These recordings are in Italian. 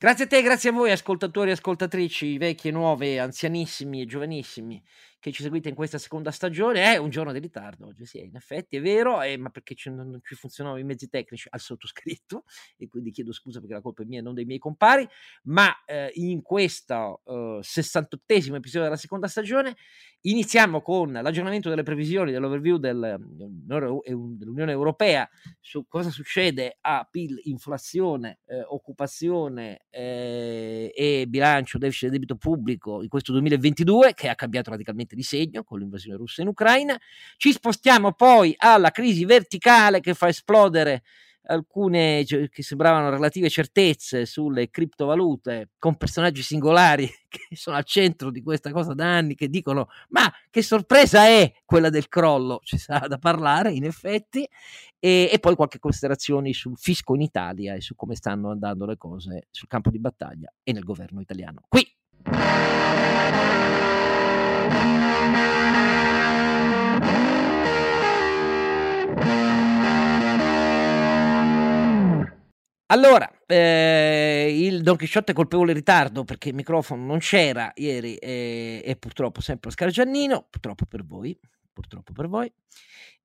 Grazie a te, grazie a voi ascoltatori e ascoltatrici, vecchie, nuove, anzianissimi e giovanissimi che ci seguite in questa seconda stagione. È un giorno di ritardo oggi, sì, in effetti è vero, eh, ma perché ci, non ci funzionavano i mezzi tecnici al sottoscritto e quindi chiedo scusa perché la colpa è mia e non dei miei compari, ma eh, in questo eh, 68esimo episodio della seconda stagione iniziamo con l'aggiornamento delle previsioni dell'overview del, dell'Unione Europea su cosa succede a PIL, inflazione, eh, occupazione eh, e bilancio, deficit e debito pubblico in questo 2022 che ha cambiato radicalmente di segno con l'invasione russa in Ucraina. Ci spostiamo poi alla crisi verticale che fa esplodere alcune che sembravano relative certezze sulle criptovalute con personaggi singolari che sono al centro di questa cosa da anni che dicono ma che sorpresa è quella del crollo? Ci sarà da parlare in effetti. E, e poi qualche considerazione sul fisco in Italia e su come stanno andando le cose sul campo di battaglia e nel governo italiano. Qui allora, eh, il Don Chisciotte è colpevole ritardo perché il microfono non c'era ieri e, e purtroppo sempre Oscar Giannino, purtroppo per voi, purtroppo per voi.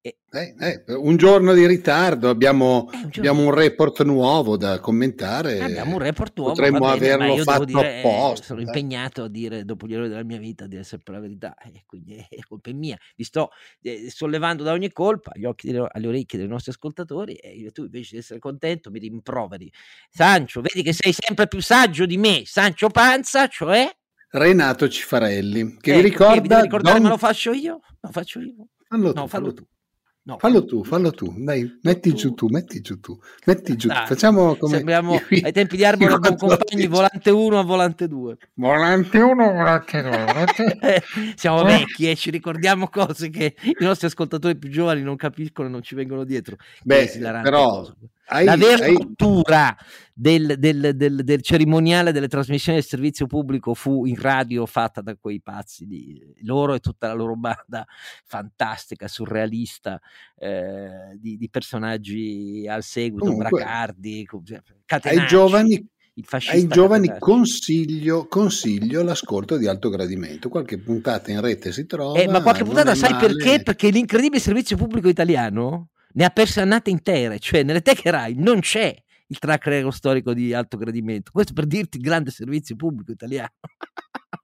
Eh, eh, un giorno di ritardo, abbiamo, eh, un, abbiamo un report nuovo da commentare. Abbiamo un report nuovo. Potremmo bene, averlo fatto dire, apposta. sono impegnato a dire, dopo gli errori della mia vita, a dire sempre la verità, e quindi è colpa mia. Vi sto eh, sollevando da ogni colpa agli occhi delle, alle orecchie dei nostri ascoltatori e tu invece di essere contento mi rimproveri. Sancio, vedi che sei sempre più saggio di me, Sancio Panza, cioè... Renato Cifarelli, che vi ricorda... Ricordare, don... ma lo faccio io? Lo faccio io? Fallo no, tu, fallo tu. No, fallo tu, fallo tu, dai, metti tu. giù tu, metti giù tu, metti giù tu. Facciamo come sembriamo ai tempi di Arboro con compagni volante 1 a volante 2. Volante 1 volante 2. Siamo vecchi e ci ricordiamo cose che i nostri ascoltatori più giovani non capiscono e non ci vengono dietro. Beh, però cosa. Hai, la vera hai... cultura del, del, del, del, cerimoniale delle trasmissioni del servizio pubblico fu in radio fatta da quei pazzi di loro e tutta la loro banda fantastica, surrealista eh, di, di, personaggi al seguito, Comunque, Bracardi, cioè, ai giovani, ai giovani consiglio, consiglio, l'ascolto di alto gradimento. Qualche puntata in rete si trova. Eh, ma qualche puntata sai male. perché? Perché l'incredibile servizio pubblico italiano ne ha perse annate intere, cioè nelle tech Rai non c'è il track record storico di alto gradimento. Questo per dirti grande servizio pubblico italiano.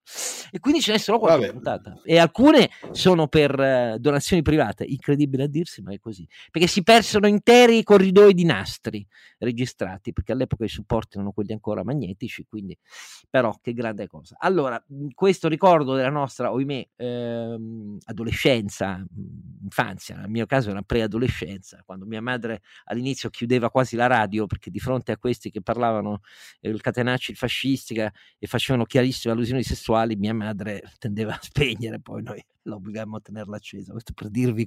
e quindi ce n'è solo qualche Vabbè. puntata. E alcune sono per uh, donazioni private, incredibile a dirsi, ma è così. Perché si persero interi corridoi di nastri registrati, perché all'epoca i supporti erano quelli ancora magnetici, quindi però che grande cosa. Allora, questo ricordo della nostra, ohimè, ehm, adolescenza, infanzia, nel mio caso era preadolescenza, quando mia madre all'inizio chiudeva quasi la radio perché di fronte a questi che parlavano eh, il catenacci fascistica e facevano chiarissime allusioni sessuali, mia madre tendeva a spegnere, poi noi l'obbligammo a tenerla accesa. Questo per dirvi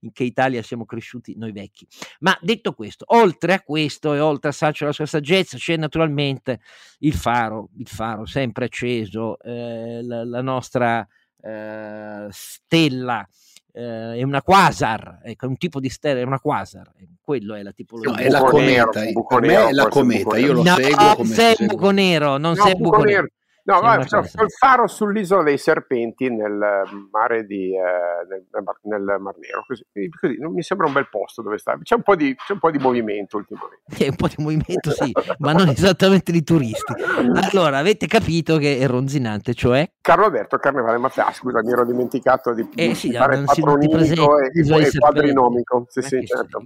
in che Italia siamo cresciuti noi vecchi. Ma detto questo, oltre a questo e oltre a Sancio e la sua saggezza, c'è naturalmente il faro, il faro sempre acceso, eh, la, la, nostra eh, stella. Eh, è una quasar, ecco, un tipo di stella, è una quasar, quello è la tipologia. No, è la cometa, per me è la cometa, io lo no, seguo come sei buco nero, non no, sei buco nero. No, ma, cioè, il faro sull'isola dei serpenti nel mare di, eh, nel, nel, Mar Nero, così, così, mi sembra un bel posto dove stare. C'è un po' di, un po di movimento ultimamente. C'è un po' di movimento, sì, ma non esattamente di turisti. Allora, avete capito che è ronzinante, cioè? Carlo Alberto Carnevale Matteo, ah, scusa, mi ero dimenticato di, eh, sì, di fare patronimico e, e quadrinomico. Sì, sì, certo.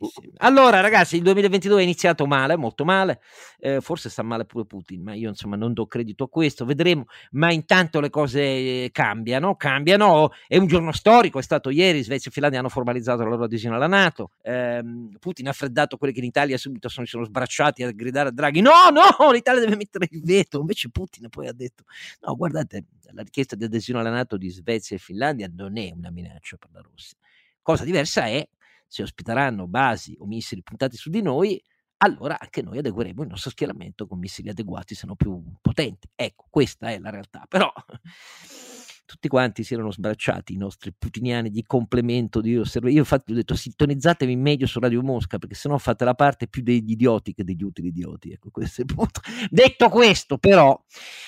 sì, allora, ragazzi, il 2022 è iniziato male, molto male, eh, forse sta male pure Putin, ma io insomma non do credito questo, vedremo, ma intanto le cose cambiano, cambiano, è un giorno storico, è stato ieri, Svezia e Finlandia hanno formalizzato la loro adesione alla Nato, ehm, Putin ha freddato quelli che in Italia subito sono, sono sbracciati a gridare a Draghi, no, no, l'Italia deve mettere il veto, invece Putin poi ha detto, no, guardate, la richiesta di adesione alla Nato di Svezia e Finlandia non è una minaccia per la Russia. Cosa diversa è se ospiteranno basi o missili puntati su di noi, allora anche noi adegueremo il nostro schieramento con missili adeguati, se non più potenti. Ecco, questa è la realtà. Però tutti quanti si erano sbracciati, i nostri putiniani di complemento di osservazione. Io infatti ho detto sintonizzatevi meglio su Radio Mosca, perché sennò fate la parte più degli idioti che degli utili idioti. Ecco, questo è il punto. Detto questo, però,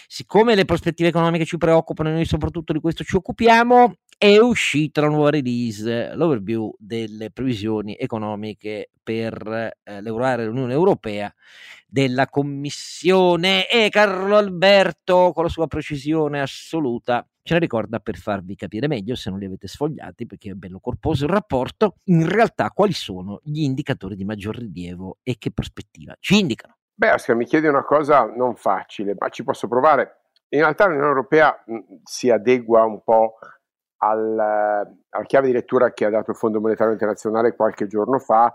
siccome le prospettive economiche ci preoccupano e noi soprattutto di questo ci occupiamo, è uscita la nuova release, l'overview delle previsioni economiche per eh, l'Euroarea e l'Unione Europea della Commissione. E Carlo Alberto con la sua precisione assoluta ce ne ricorda per farvi capire meglio se non li avete sfogliati perché è bello corposo il rapporto in realtà quali sono gli indicatori di maggior rilievo e che prospettiva ci indicano? Beh Oscar mi chiedi una cosa non facile ma ci posso provare. In realtà l'Unione Europea mh, si adegua un po' al, alla chiave di lettura che ha dato il Fondo Monetario Internazionale qualche giorno fa,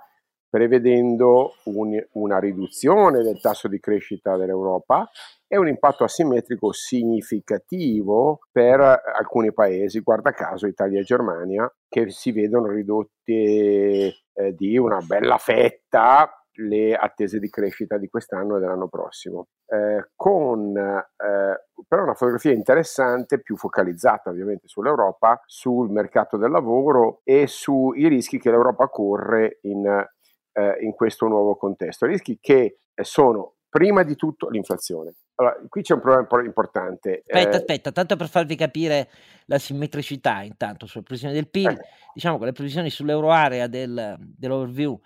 prevedendo un, una riduzione del tasso di crescita dell'Europa e un impatto asimmetrico significativo per alcuni paesi, guarda caso Italia e Germania, che si vedono ridotte eh, di una bella fetta le attese di crescita di quest'anno e dell'anno prossimo, eh, con eh, però una fotografia interessante, più focalizzata ovviamente sull'Europa, sul mercato del lavoro e sui rischi che l'Europa corre in, eh, in questo nuovo contesto. Rischi che sono prima di tutto l'inflazione. Allora, qui c'è un problema importante. Aspetta, eh, aspetta, tanto per farvi capire la simmetricità intanto sulla previsione del PIL, eh. diciamo che le previsioni sull'euroarea del, dell'overview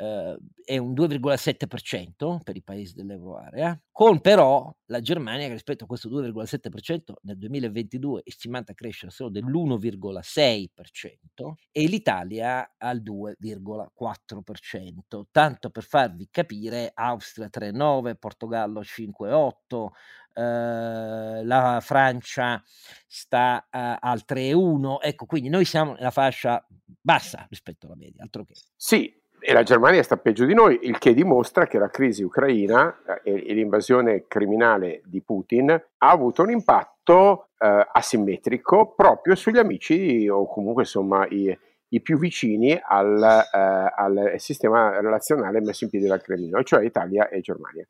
eh, è un 2,7% per i paesi dell'euroarea, con però la Germania che rispetto a questo 2,7% nel 2022 è stimata crescere solo dell'1,6% e l'Italia al 2,4%. Tanto per farvi capire, Austria 3,9, Portogallo 5,8, Uh, la Francia sta uh, al 3,1, ecco quindi noi siamo nella fascia bassa rispetto alla media, altro che. Sì, e la Germania sta peggio di noi, il che dimostra che la crisi ucraina eh, e, e l'invasione criminale di Putin ha avuto un impatto eh, asimmetrico proprio sugli amici o comunque insomma i, i più vicini al, eh, al, sistema relazionale messo in piedi dal Cremlino, cioè Italia e Germania.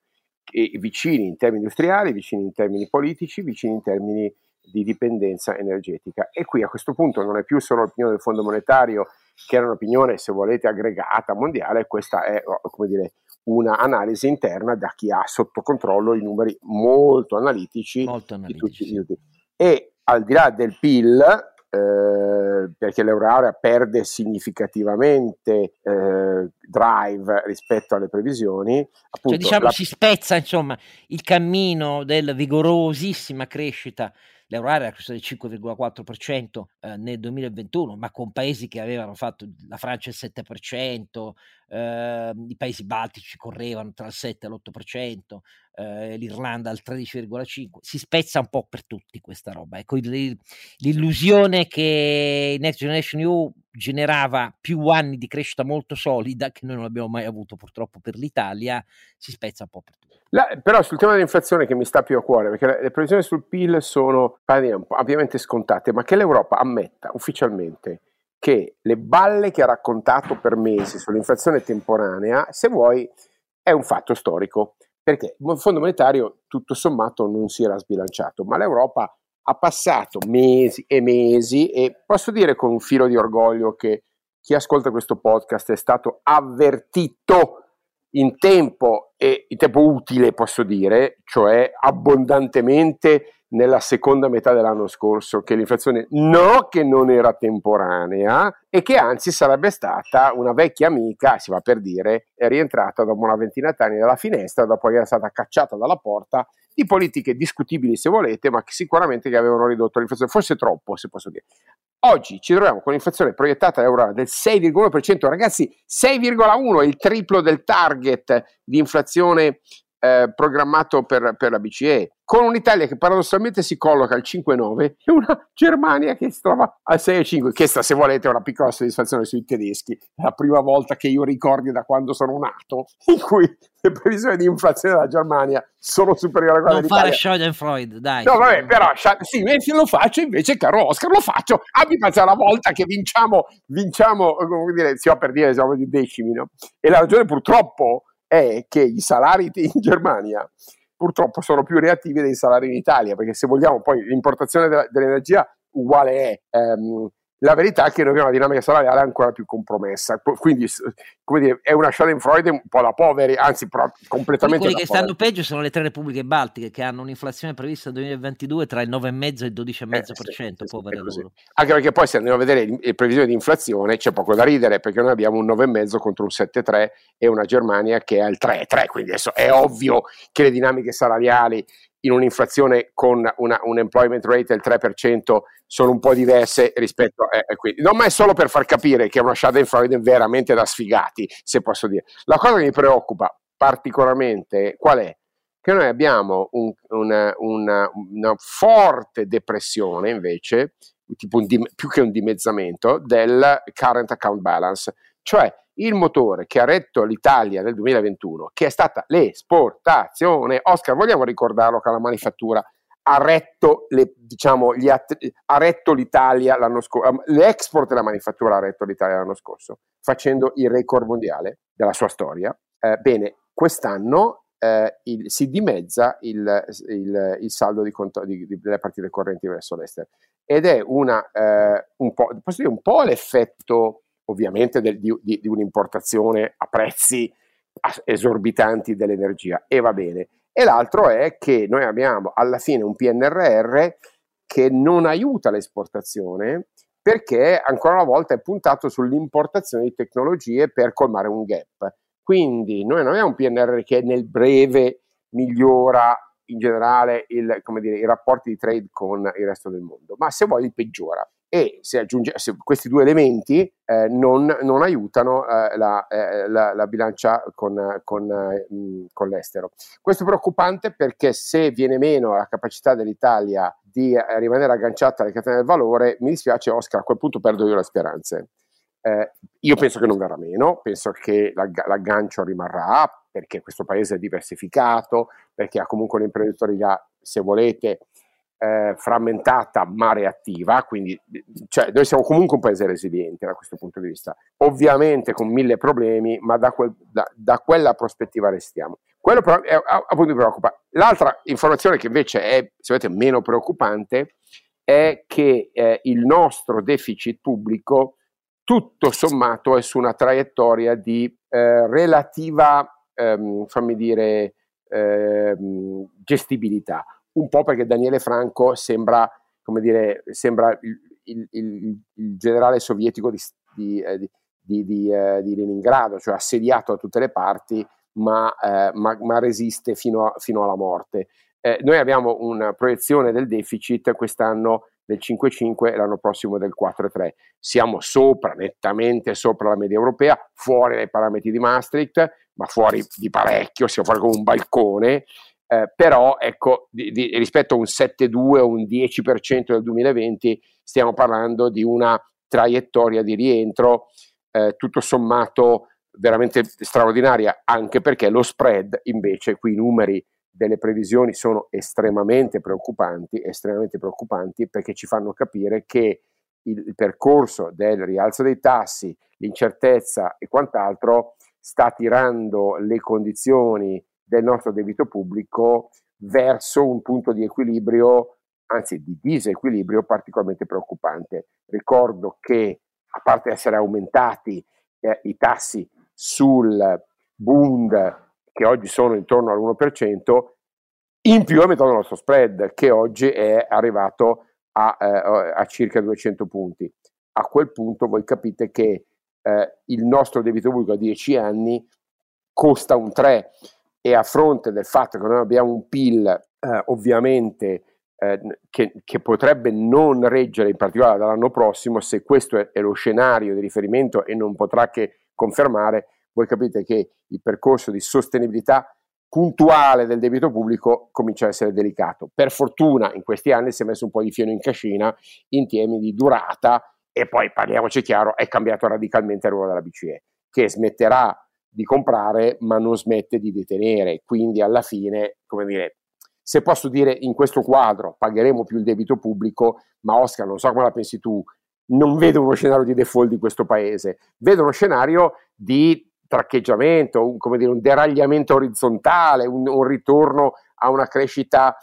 E vicini in termini industriali, vicini in termini politici, vicini in termini di dipendenza energetica. E qui a questo punto non è più solo l'opinione del Fondo Monetario che era un'opinione, se volete, aggregata mondiale, questa è, oh, come dire, una analisi interna da chi ha sotto controllo i numeri molto analitici. Molto analitici. Di tutti, e al di là del PIL, eh, perché l'euroarea perde significativamente eh, drive rispetto alle previsioni. Cioè, appunto, cioè, diciamo la... si spezza insomma il cammino della vigorosissima crescita l'euroarea era cresciuta del 5,4% eh, nel 2021, ma con paesi che avevano fatto la Francia il 7%, eh, i paesi baltici correvano tra il 7 e l'8%, eh, l'Irlanda al 13,5%. Si spezza un po' per tutti questa roba. Ecco, l'illusione che Next Generation EU generava più anni di crescita molto solida, che noi non abbiamo mai avuto purtroppo per l'Italia, si spezza un po' per tutti. La, però sul tema dell'inflazione che mi sta più a cuore, perché le, le previsioni sul PIL sono ovviamente scontate, ma che l'Europa ammetta ufficialmente che le balle che ha raccontato per mesi sull'inflazione temporanea, se vuoi, è un fatto storico, perché il Fondo Monetario tutto sommato non si era sbilanciato, ma l'Europa ha passato mesi e mesi e posso dire con un filo di orgoglio che chi ascolta questo podcast è stato avvertito in tempo e in tempo utile, posso dire, cioè abbondantemente nella seconda metà dell'anno scorso, che l'inflazione no che non era temporanea e che anzi sarebbe stata una vecchia amica, si va per dire, è rientrata dopo una ventina d'anni dalla finestra, dopo essere stata cacciata dalla porta di politiche discutibili se volete, ma che sicuramente che avevano ridotto l'inflazione, forse troppo se posso dire. Oggi ci troviamo con l'inflazione proiettata all'euro del 6,1%, ragazzi 6,1 è il triplo del target di inflazione eh, programmato per, per, la BCE, con un'Italia che paradossalmente si colloca al 5,9 e una Germania che si trova al 6,5. Questa, se volete, è una piccola soddisfazione sui tedeschi. È la prima volta che io ricordi da quando sono nato in cui le previsioni di inflazione della Germania sono superiori a quelle dell'Italia. Non fare Schadenfreude, dai. No, vabbè, però sì, lo faccio invece, caro Oscar, lo faccio. Abbi pazienza una volta che vinciamo, vinciamo, come dire, si va per dire, siamo di decimi, no? E la ragione purtroppo è che i salari in Germania purtroppo sono più reattivi dei salari in Italia, perché se vogliamo poi l'importazione dell'energia uguale è. Um, la verità è che noi abbiamo una dinamica salariale ancora più compromessa, quindi come dire, è una Schadenfreude un po' da poveri, anzi pro- completamente Quelli che poveri. stanno peggio sono le tre repubbliche baltiche che hanno un'inflazione prevista nel 2022 tra il 9,5 e il 12,5%, eh, sì, povere loro. Anche perché poi se andiamo a vedere le previsioni di inflazione c'è poco da ridere perché noi abbiamo un 9,5 contro un 7,3 e una Germania che ha il 3,3, quindi adesso è ovvio che le dinamiche salariali in un'inflazione con una, un employment rate del 3% sono un po' diverse rispetto a, a qui. Non ma è solo per far capire che è una Schadenfreude veramente da sfigati, se posso dire. La cosa che mi preoccupa particolarmente qual è? Che noi abbiamo un, una, una, una, forte depressione invece, tipo un, più che un dimezzamento, del current account balance, cioè il motore che ha retto l'Italia nel 2021, che è stata l'esportazione. Oscar, vogliamo ricordarlo che la manifattura ha retto, le, diciamo, att- ha retto l'Italia l'anno scorso, l'export della manifattura ha retto l'Italia l'anno scorso, facendo il record mondiale della sua storia. Eh, bene, quest'anno eh, il, si dimezza il, il, il saldo di conto, di, di, delle partite correnti verso l'estero ed è una, eh, un, po', posso dire, un po' l'effetto ovviamente del, di, di, di un'importazione a prezzi esorbitanti dell'energia e va bene. E l'altro è che noi abbiamo alla fine un PNRR che non aiuta l'esportazione perché ancora una volta è puntato sull'importazione di tecnologie per colmare un gap. Quindi noi non abbiamo un PNRR che nel breve migliora in generale il, dire, i rapporti di trade con il resto del mondo, ma se vuoi peggiora e se, aggiunge, se questi due elementi eh, non, non, aiutano eh, la, eh, la, la, bilancia con, con, eh, con, l'estero. Questo è preoccupante perché se viene meno la capacità dell'Italia di eh, rimanere agganciata alle catene del valore, mi dispiace Oscar, a quel punto perdo io le speranze. Eh, io penso che non verrà meno, penso che l'aggancio rimarrà perché questo paese è diversificato, perché ha comunque un'imprenditoria, se volete, eh, frammentata ma reattiva, quindi cioè, noi siamo comunque un paese resiliente da questo punto di vista, ovviamente con mille problemi, ma da, quel, da, da quella prospettiva restiamo. Quello però è, appunto mi preoccupa. L'altra informazione che invece è volete, meno preoccupante è che eh, il nostro deficit pubblico tutto sommato è su una traiettoria di eh, relativa, ehm, fammi dire, ehm, gestibilità un po' perché Daniele Franco sembra, come dire, sembra il, il, il, il generale sovietico di, di, eh, di, di eh, Leningrado, cioè assediato da tutte le parti, ma, eh, ma, ma resiste fino, a, fino, alla morte. Eh, noi abbiamo una proiezione del deficit quest'anno del 5,5 e l'anno prossimo del 4,3. Siamo sopra, nettamente sopra la media europea, fuori dai parametri di Maastricht, ma fuori di parecchio, siamo fuori come un balcone eh, però ecco, di, di, rispetto a un 7,2 o un 10% del 2020 stiamo parlando di una traiettoria di rientro eh, tutto sommato veramente straordinaria, anche perché lo spread invece, qui i numeri delle previsioni sono estremamente preoccupanti, estremamente preoccupanti perché ci fanno capire che il, il percorso del rialzo dei tassi, l'incertezza e quant'altro sta tirando le condizioni del nostro debito pubblico verso un punto di equilibrio, anzi di disequilibrio particolarmente preoccupante. Ricordo che a parte essere aumentati eh, i tassi sul Bund che oggi sono intorno all'1%, in più è aumentato il nostro spread che oggi è arrivato a, eh, a, circa 200 punti. A quel punto voi capite che eh, il nostro debito pubblico a 10 anni costa un 3 e a fronte del fatto che noi abbiamo un PIL eh, ovviamente eh, che, che, potrebbe non reggere in particolare dall'anno prossimo, se questo è, è, lo scenario di riferimento e non potrà che confermare, voi capite che il percorso di sostenibilità puntuale del debito pubblico comincia a essere delicato. Per fortuna in questi anni si è messo un po' di fieno in cascina in termini di durata e poi parliamoci chiaro, è cambiato radicalmente il ruolo della BCE, che smetterà di comprare ma non smette di detenere. Quindi alla fine, come dire, se posso dire in questo quadro pagheremo più il debito pubblico, ma Oscar, non so come la pensi tu, non vedo uno scenario di default di questo paese, vedo uno scenario di traccheggiamento, un, come dire, un deragliamento orizzontale, un, un ritorno a una crescita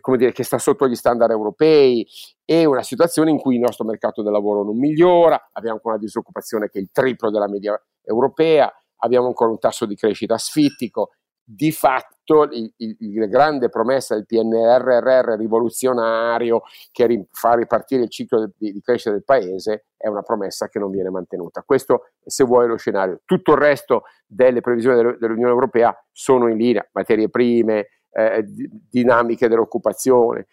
come dire, che sta sotto gli standard europei e una situazione in cui il nostro mercato del lavoro non migliora, abbiamo una disoccupazione che è il triplo della media europea, abbiamo ancora un tasso di crescita asfittico, di fatto il grande promessa del PNRR rivoluzionario che ri, fa ripartire il ciclo di, di, crescita del paese è una promessa che non viene mantenuta. Questo, se vuoi, lo scenario. Tutto il resto delle previsioni dell'Unione Europea sono in linea, materie prime, eh, dinamiche dell'occupazione,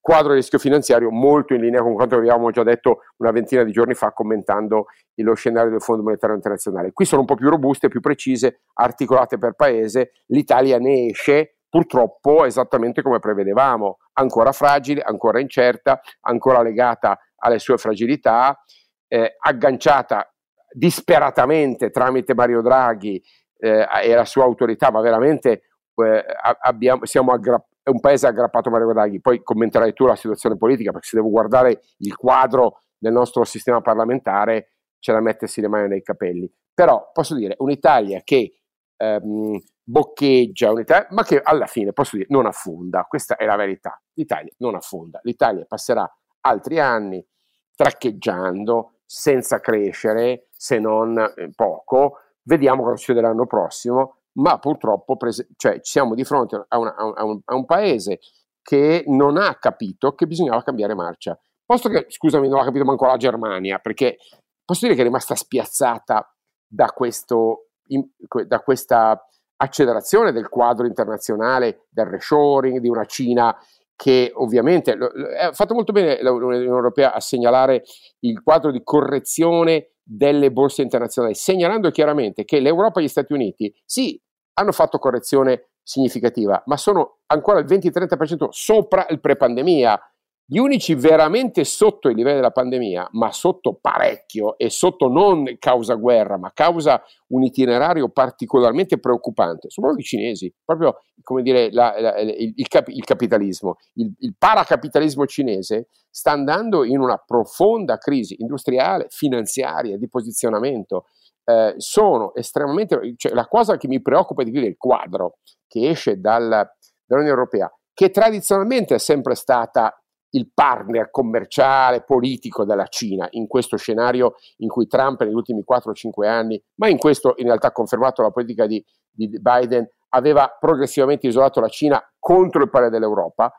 quadro di rischio finanziario molto in linea con quanto avevamo già detto una ventina di giorni fa commentando lo scenario del Fondo Monetario Internazionale. Qui sono un po' più robuste, più precise, articolate per paese, l'Italia ne esce purtroppo esattamente come prevedevamo, ancora fragile, ancora incerta, ancora legata alle sue fragilità, eh, agganciata disperatamente tramite Mario Draghi eh, e la sua autorità, ma veramente eh, abbiamo, siamo aggra- è un paese aggrappato a Mario Draghi, poi commenterai tu la situazione politica, perché se devo guardare il quadro del nostro sistema parlamentare c'è da mettersi le mani nei capelli. Però posso dire, un'Italia che ehm, boccheggia, un'Italia, ma che alla fine, posso dire, non affonda, questa è la verità. L'Italia non affonda, l'Italia passerà altri anni traccheggiando, senza crescere, se non eh, poco. Vediamo cosa succede l'anno prossimo ma purtroppo prese- cioè, siamo di fronte a, una, a, un, a, un, paese che non ha capito che bisognava cambiare marcia. Posto che, scusami, non l'ha capito manco la Germania, perché posso dire che è rimasta spiazzata da, questo, in, da questa accelerazione del quadro internazionale, del reshoring, di una Cina che ovviamente ha fatto molto bene l'Unione Europea a segnalare il quadro di correzione delle borse internazionali, segnalando chiaramente che l'Europa e gli Stati Uniti sì, hanno fatto correzione significativa, ma sono ancora il 20-30% sopra il pre-pandemia. Gli unici veramente sotto i livelli della pandemia, ma sotto parecchio e sotto non causa guerra, ma causa un itinerario particolarmente preoccupante, sono proprio i cinesi, proprio come dire la, la, il, il, cap, il, capitalismo. Il, il paracapitalismo cinese sta andando in una profonda crisi industriale, finanziaria, di posizionamento. Eh, sono estremamente, cioè la cosa che mi preoccupa di più del quadro che esce dal, dall'Unione Europea, che tradizionalmente è sempre stata il partner commerciale, politico della Cina in questo scenario in cui Trump negli ultimi 4-5 anni, ma in questo in realtà confermato la politica di, di Biden, aveva progressivamente isolato la Cina contro il parere dell'Europa.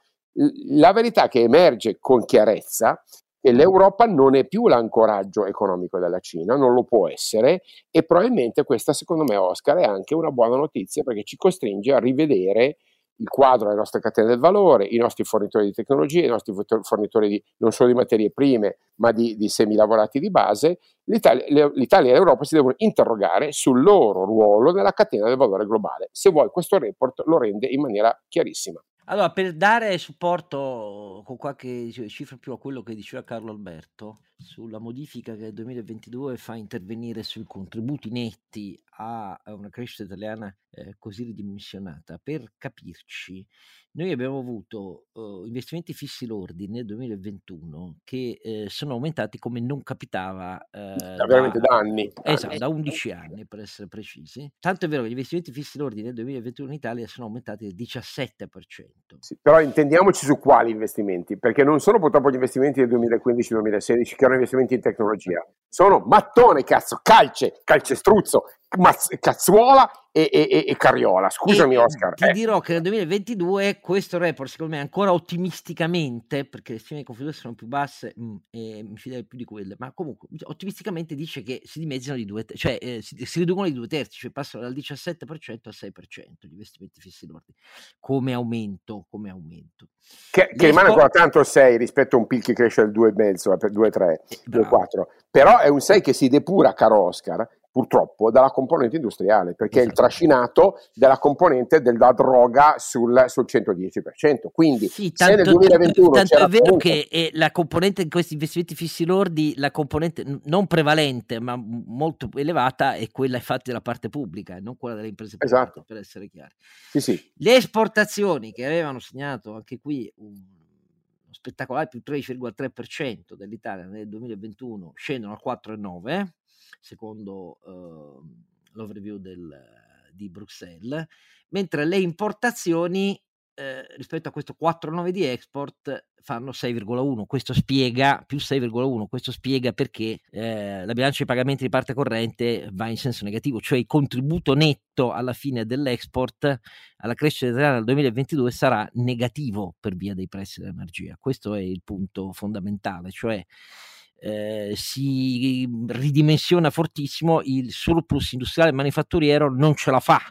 La verità che emerge con chiarezza è che l'Europa non è più l'ancoraggio economico della Cina, non lo può essere e probabilmente questa secondo me Oscar è anche una buona notizia perché ci costringe a rivedere il quadro delle nostre catene del valore, i nostri fornitori di tecnologie, i nostri fornitori di, non solo di materie prime, ma di, di semilavorati di base, l'Italia, l'Italia, e l'Europa si devono interrogare sul loro ruolo nella catena del valore globale. Se vuoi, questo report lo rende in maniera chiarissima. Allora, per dare supporto con qualche cifra più a quello che diceva Carlo Alberto, sulla modifica che nel 2022 fa intervenire sui contributi netti a una crescita italiana eh, così ridimensionata, per capirci, noi abbiamo avuto uh, investimenti fissi lordi nel 2021 che eh, sono aumentati come non capitava eh, da, veramente da anni. Esatto, da 11 anni per essere precisi. Tanto è vero che gli investimenti fissi lordi nel 2021 in Italia sono aumentati del 17%. Sì, però intendiamoci su quali investimenti, perché non sono purtroppo gli investimenti del 2015-2016 che investimenti in tecnologia, sono mattone, cazzo, calce, calcestruzzo, Mazz- Cazzuola e, e, e, Carriola. Scusami, e Oscar. Ti eh. dirò che nel 2022 questo report, secondo me, ancora ottimisticamente, perché le stime di confidenza sono più basse mh, mm, e mi fiderei più di quelle, ma comunque ottimisticamente dice che si dimezzano di due, cioè eh, si, si, riducono di due terzi, cioè passano dal 17% al 6% gli investimenti fissi lordi come aumento. Come aumento. Che, che rimane ancora tanto il 6 rispetto a un PIL che cresce al 2,5, per 2,3, 2,4. Però è un 6 che si depura, caro Oscar, purtroppo dalla componente industriale, perché esatto. è il esatto. trascinato della componente della droga sul, sul 110%. Quindi sì, tanto, se nel 2021 tanto è vero comunque... che è la componente di questi investimenti fissi lordi, la componente non prevalente ma molto elevata è quella infatti della parte pubblica e non quella delle imprese private, esatto. per essere chiari. Sì, sì. Le esportazioni che avevano segnato anche qui un spettacolare più 13,3% dell'Italia nel 2021 scendono al 4,9% secondo uh, l'overview del, di Bruxelles, mentre le importazioni eh, rispetto a questo 4,9 di export fanno 6,1. Questo spiega più 6,1. Questo spiega perché eh, la bilancia dei pagamenti di parte corrente va in senso negativo, cioè il contributo netto alla fine dell'export alla crescita italiana nel 2022 sarà negativo per via dei prezzi dell'energia. Questo è il punto fondamentale, cioè eh, si ridimensiona fortissimo il surplus industriale manifatturiero non ce la fa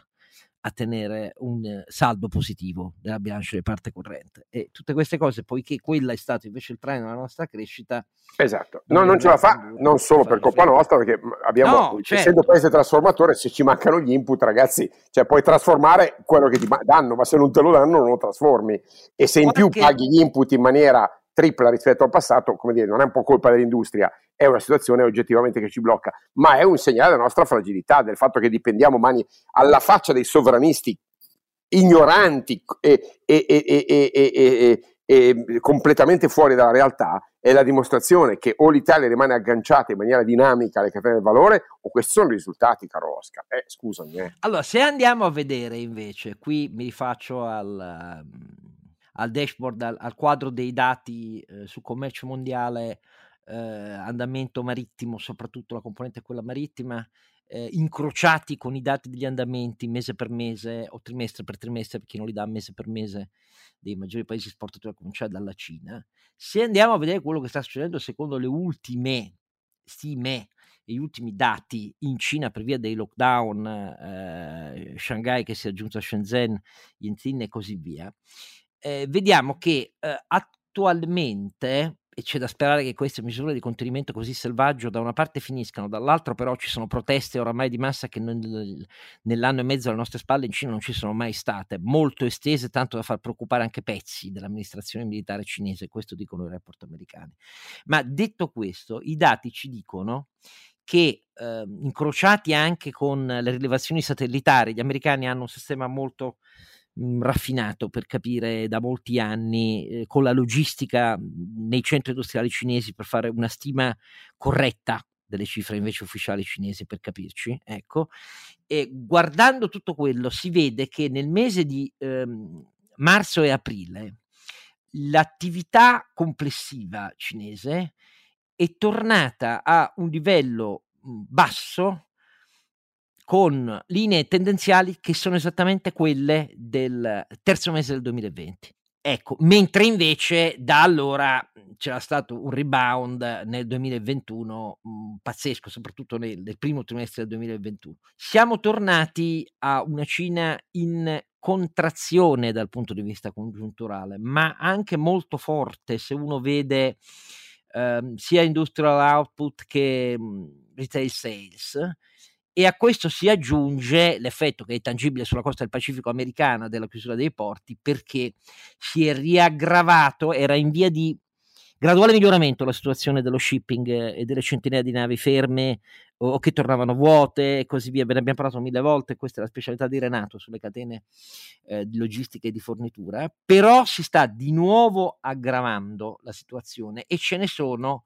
a tenere un saldo positivo della bilancia di parte corrente. E tutte queste cose poiché quella è stato invece il treno della nostra crescita esatto. no, non ce la fa non solo per colpa nostra perché abbiamo no, certo. essendo paese trasformatore se ci mancano gli input ragazzi cioè puoi trasformare quello che ti danno ma se non te lo danno non lo trasformi. E se in Qualche... più paghi gli input in maniera tripla rispetto al passato, come dire, non è un po' colpa dell'industria, è una situazione oggettivamente che ci blocca, ma è un segnale della nostra fragilità, del fatto che dipendiamo mani alla faccia dei sovranisti ignoranti e, e, e, e completamente fuori dalla realtà, è la dimostrazione che o l'Italia rimane agganciata in maniera dinamica alle catene del valore o questi sono i risultati, caro Oscar. Eh, scusami. Eh. Allora, se andiamo a vedere invece, qui mi rifaccio al al dashboard, al, al quadro dei dati eh, su commercio mondiale, eh, andamento marittimo, soprattutto la componente quella marittima, eh, incrociati con i dati degli andamenti mese per mese o trimestre per trimestre, perché non li dà mese per mese dei maggiori paesi esportatori a cominciare dalla Cina. Se andiamo a vedere quello che sta succedendo secondo le ultime stime gli ultimi dati in Cina per via dei lockdown, eh, Shanghai che si è aggiunto a Shenzhen, Yentin e così via, eh, vediamo che eh, attualmente, e c'è da sperare che queste misure di contenimento così selvaggio da una parte finiscano, dall'altra però ci sono proteste oramai di massa che nel, nell'anno e mezzo alle nostre spalle in Cina non ci sono mai state, molto estese, tanto da far preoccupare anche pezzi dell'amministrazione militare cinese, questo dicono i report americani. Ma detto questo, i dati ci dicono che eh, incrociati anche con le rilevazioni satellitari, gli americani hanno un sistema molto mh, mhmm, raffinato per capire da molti anni eh, con la logistica mhmm, nei centri industriali cinesi per fare una stima corretta delle cifre invece ufficiali cinesi per capirci, ecco, e guardando tutto quello si vede che nel mese di ehm, marzo e aprile l'attività complessiva cinese è tornata a un livello mhmm, basso con linee tendenziali che sono esattamente quelle del terzo mese del 2020. Ecco, mentre invece da allora mhmm, c'era stato un rebound nel 2021 mh, mhmm, pazzesco, soprattutto nel, nel, primo trimestre del 2021. Siamo tornati a una Cina in contrazione dal punto di vista congiunturale, ma anche molto forte se uno vede ehm, sia industrial output che mh, mhmm, retail sales e a questo si aggiunge l'effetto che è tangibile sulla costa del Pacifico americana della chiusura dei porti perché si è riaggravato, era in via di graduale miglioramento la situazione dello shipping e delle centinaia di navi ferme o, che tornavano vuote e così via. Ve ne abbiamo parlato mille volte, questa è la specialità di Renato sulle catene eh, di logistica e di fornitura, però si sta di nuovo aggravando la situazione e ce ne sono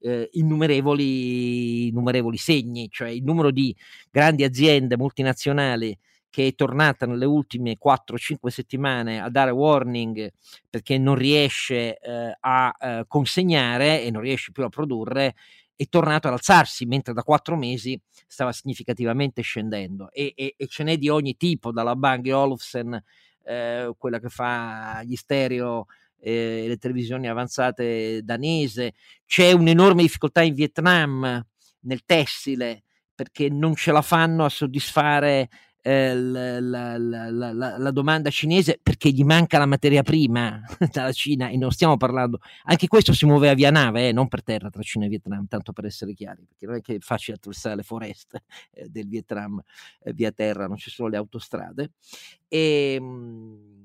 eh, innumerevoli, innumerevoli segni, cioè il numero di grandi aziende multinazionali che è tornata nelle ultime 4-5 settimane a dare warning perché non riesce eh, a eh, consegnare e non riesce più a produrre, è tornato ad alzarsi, mentre da quattro mesi stava significativamente scendendo. E, e, e ce n'è di ogni tipo, dalla Bang Olufsen, eh, quella che fa gli stereo eh, le televisioni avanzate danese, c'è un'enorme difficoltà in Vietnam nel tessile perché non ce la fanno a soddisfare eh, la, la, la, la, domanda cinese perché gli manca la materia prima dalla Cina e non stiamo parlando, anche questo si muove a via nave, eh, non per terra tra Cina e Vietnam, tanto per essere chiari, perché non è che è facile attraversare le foreste eh, del Vietnam eh, via terra, non ci sono le autostrade. E, ehm, mh,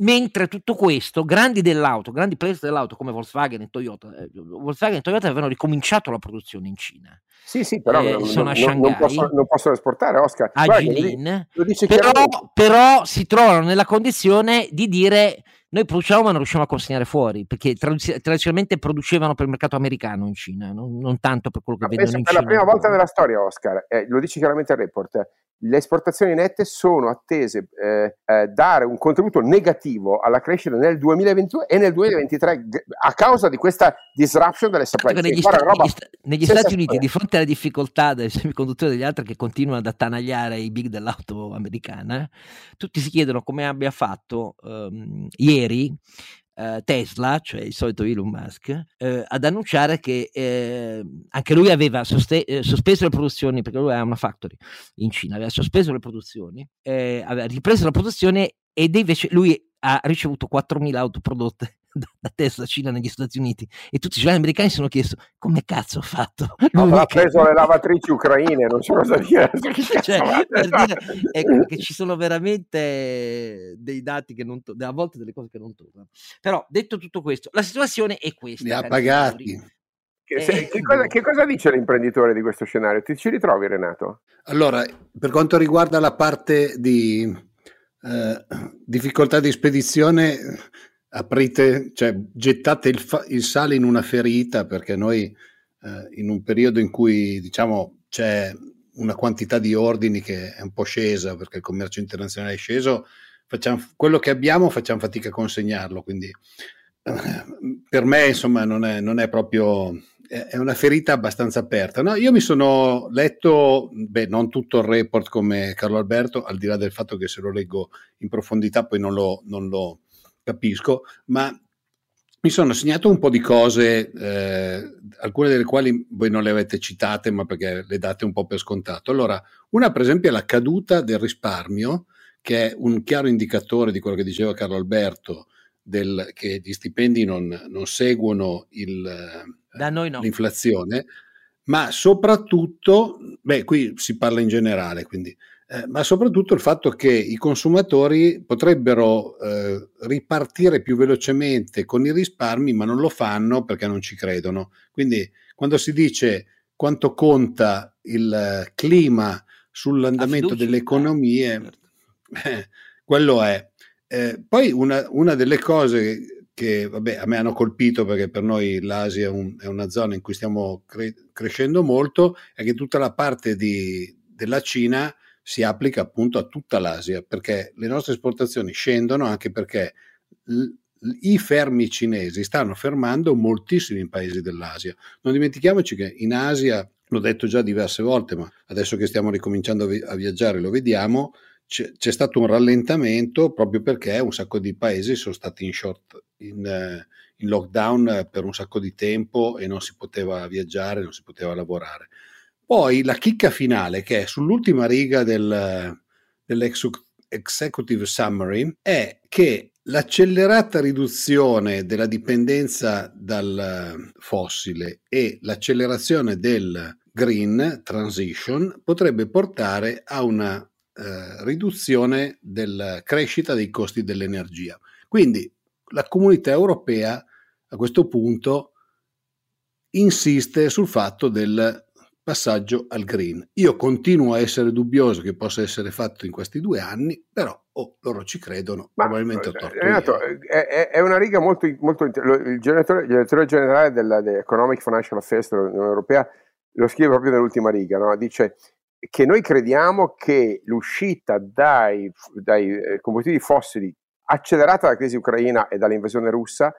Mentre tutto questo, grandi dell'auto, grandi player dell'auto come Volkswagen e Toyota, eh, Volkswagen e Toyota avevano ricominciato la produzione in Cina. Sì, sì, però eh, non, sono a non, possono, non possono esportare, Oscar. A Guarda, però, però si trovano nella condizione di dire noi produciamo ma non riusciamo a consegnare fuori perché tradizionalmente producevano per il mercato americano in Cina non, non tanto per quello che ma vendono in Cina per la prima volta nella storia Oscar eh, lo dice chiaramente il report le esportazioni nette sono attese eh, eh, dare un contributo negativo alla crescita nel 2022 e nel 2023 a causa di questa disruption delle supply chain. Negli, sta- negli, sta- negli Stati Uniti, di fronte alle difficoltà dei semiconduttori e degli altri che continuano ad attanagliare i big dell'auto americana, tutti si chiedono come abbia fatto um, ieri eh, Tesla, cioè il solito Elon Musk, eh, ad annunciare che eh, anche lui aveva soste- eh, sospeso le produzioni, perché lui ha una factory in Cina, aveva sospeso le produzioni, eh, aveva ripreso la produzione ed invece lui ha ricevuto 4.000 auto prodotte da Tesla Cina negli Stati Uniti. E tutti i giovani americani si sono chiesto come cazzo ha fatto? No, ha preso le lavatrici ucraine non so cosa dire, cioè, per dire ecco, che ci sono veramente dei dati che non to- a volte delle cose che non tornano. Però detto tutto questo la situazione è questa li ha pagati. Che, se, eh, che, cosa, che, cosa, dice l'imprenditore di questo scenario? Ti ci ritrovi Renato? Allora, per quanto riguarda la parte di eh, difficoltà di spedizione, aprite, cioè gettate il, fa- il, sale in una ferita perché noi eh, in un periodo in cui diciamo c'è una quantità di ordini che è un po' scesa perché il commercio internazionale è sceso, facciamo, quello che abbiamo facciamo fatica a consegnarlo, quindi eh, per me insomma non è, non è proprio è una ferita abbastanza aperta. No, io mi sono letto, beh, non tutto il report come Carlo Alberto, al di là del fatto che se lo leggo in profondità poi non lo, non lo capisco, ma mi sono segnato un po' di cose, eh, alcune delle quali voi non le avete citate, ma perché le date un po' per scontato. Allora, una per esempio è la caduta del risparmio, che è un chiaro indicatore di quello che diceva Carlo Alberto, del, che gli stipendi non, non seguono il, no. l'inflazione, ma soprattutto, beh, qui si parla in generale, quindi eh, ma soprattutto il fatto che i consumatori potrebbero eh, ripartire più velocemente con i risparmi, ma non lo fanno perché non ci credono. Quindi quando si dice quanto conta il clima sull'andamento delle economie, certo. eh, quello è. Eh, poi una, una, delle cose che vabbè, a me hanno colpito perché per noi l'Asia è, un, è una zona in cui stiamo cre- crescendo molto, è che tutta la parte di, della Cina si applica appunto a tutta l'Asia, perché le nostre esportazioni scendono anche perché l- i fermi cinesi stanno fermando moltissimi paesi dell'Asia. Non dimentichiamoci che in Asia, l'ho detto già diverse volte, ma adesso che stiamo ricominciando a, vi- a viaggiare lo vediamo, c'è, c'è, stato un rallentamento proprio perché un sacco di paesi sono stati in, short, in, in lockdown per un sacco di tempo e non si poteva viaggiare, non si poteva lavorare. Poi la chicca finale, che è sull'ultima riga del, dell'executive summary, è che l'accelerata riduzione della dipendenza dal fossile e l'accelerazione del green transition potrebbe portare a una eh, riduzione della crescita dei costi dell'energia. Quindi la comunità europea a questo punto insiste sul fatto del passaggio al green. Io continuo a essere dubbioso che possa essere fatto in questi due anni, però oh, loro ci credono, Ma, probabilmente ho torto. Renato, è, è, una riga molto, molto il direttore generale dell'Economic Financial Affairs dell'Unione Europea lo scrive proprio nell'ultima riga, no? dice che noi crediamo che l'uscita dai, dai eh, combustibili fossili accelerata dalla crisi ucraina e dall'invasione russa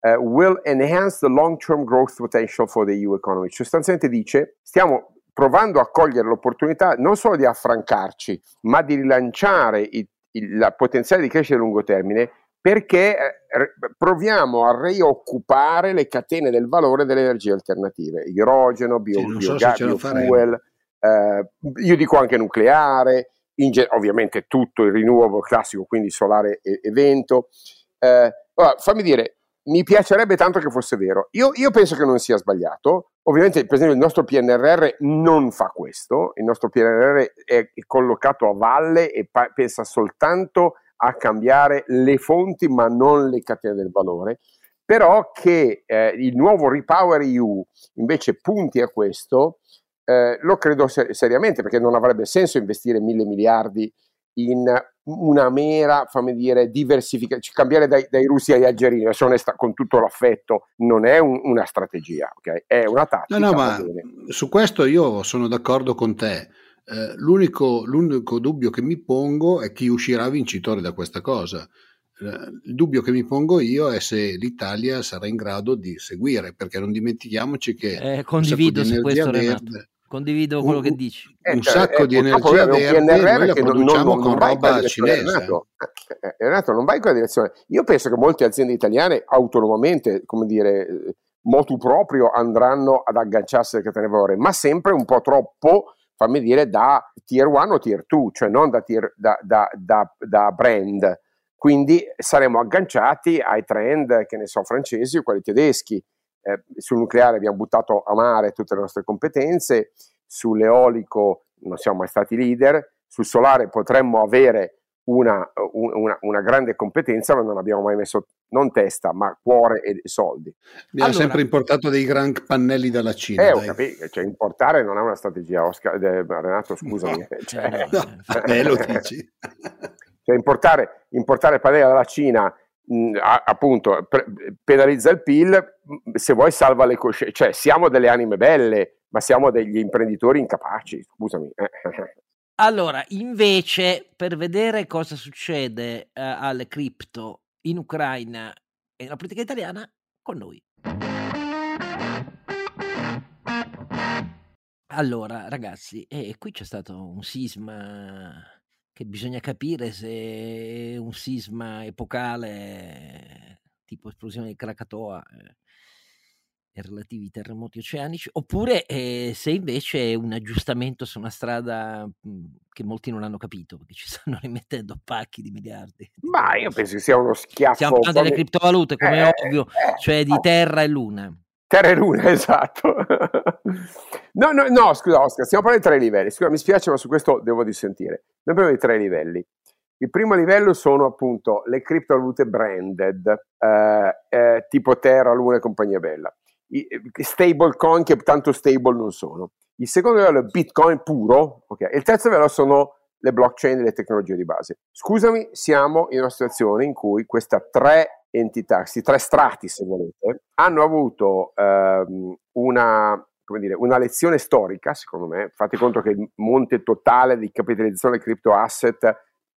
uh, will enhance the long-term growth potential for the EU economy. Sostanzialmente dice, stiamo provando a cogliere l'opportunità non solo di affrancarci, ma di rilanciare il, il la potenziale di crescita a lungo termine perché eh, proviamo a rioccupare le catene del valore delle energie alternative, idrogeno, bio, sì, biogas, so biofuel, eh, io dico anche nucleare, ge- ovviamente tutto il renewable classico, quindi solare e, e vento. Eh, allora, fammi dire, mi piacerebbe tanto che fosse vero. Io, io, penso che non sia sbagliato. Ovviamente, per esempio, il nostro PNRR non fa questo. Il nostro PNRR è, collocato a valle e pa- pensa soltanto a cambiare le fonti, ma non le catene del valore. Però che eh, il nuovo Repower EU invece punti a questo, eh, lo credo ser- seriamente, perché non avrebbe senso investire mille miliardi in una mera, fammi dire, diversificazione, cioè cambiare dai, dai, russi agli algerini, adesso onesta, con tutto l'affetto, non è un, una strategia, ok? È una tattica. No, no, ma su questo io sono d'accordo con te. Eh, l'unico, l'unico dubbio che mi pongo è chi uscirà vincitore da questa cosa. Eh, il dubbio che mi pongo io è se l'Italia sarà in grado di seguire, perché non dimentichiamoci che eh, condivido su questo verde, condivido quello un, che dici. Un eh, sacco di energia verde noi la produciamo non, non, con roba cinese. Renato, eh, Renato, non vai in quella direzione. Io penso che molte aziende italiane autonomamente, come dire, motu proprio andranno ad agganciarsi al catenevore, ma sempre un po' troppo, fammi dire, da tier 1 o tier 2, cioè non da, tier, da, da, da brand. Quindi saremo agganciati ai trend, che ne so, francesi o quelli tedeschi. Eh, sul nucleare abbiamo buttato a mare tutte le nostre competenze, sull'eolico non siamo mai stati leader, sul solare potremmo avere una, una, una, grande competenza, ma non abbiamo mai messo non testa, ma cuore e soldi. Abbiamo allora, sempre importato dei gran pannelli dalla Cina. Eh, ho capito, cioè, importare non è una strategia, Oscar, eh, Renato, scusami. No, cioè, no, eh, lo dici. Cioè, importare, importare pannelli dalla Cina mh, appunto pre- penalizza il PIL, se vuoi salva le coscienze, cioè siamo delle anime belle, ma siamo degli imprenditori incapaci, scusami. Allora, invece, per vedere cosa succede uh, alle cripto in Ucraina e nella politica italiana, con noi. Allora, ragazzi, eh, qui c'è stato un sisma che bisogna capire se un sisma epocale tipo esplosione di Krakatoa. Eh e relativi terremoti oceanici, oppure eh, se invece è un aggiustamento su una strada mh, che molti non hanno capito, perché ci stanno rimettendo pacchi di miliardi. Ma io penso che sia uno schiaffo. Stiamo parlando delle criptovalute, come eh, ovvio, eh, cioè di terra e luna. Terra e luna, esatto. no, no, no, scusa Oscar, stiamo parlando di tre livelli. Scusa, mi spiace, ma su questo devo dissentire. Noi parliamo di tre livelli. Il primo livello sono appunto le criptovalute branded, eh, eh, tipo Terra, Luna e compagnia bella stable coin che tanto stable non sono. Il secondo livello è Bitcoin puro, okay? il terzo livello sono le blockchain e le tecnologie di base. Scusami, siamo in una situazione in cui queste tre entità, questi tre strati, se volete, hanno avuto ehm, una, dire, una, lezione storica, secondo me. Fate conto che il monte totale di capitalizzazione del crypto asset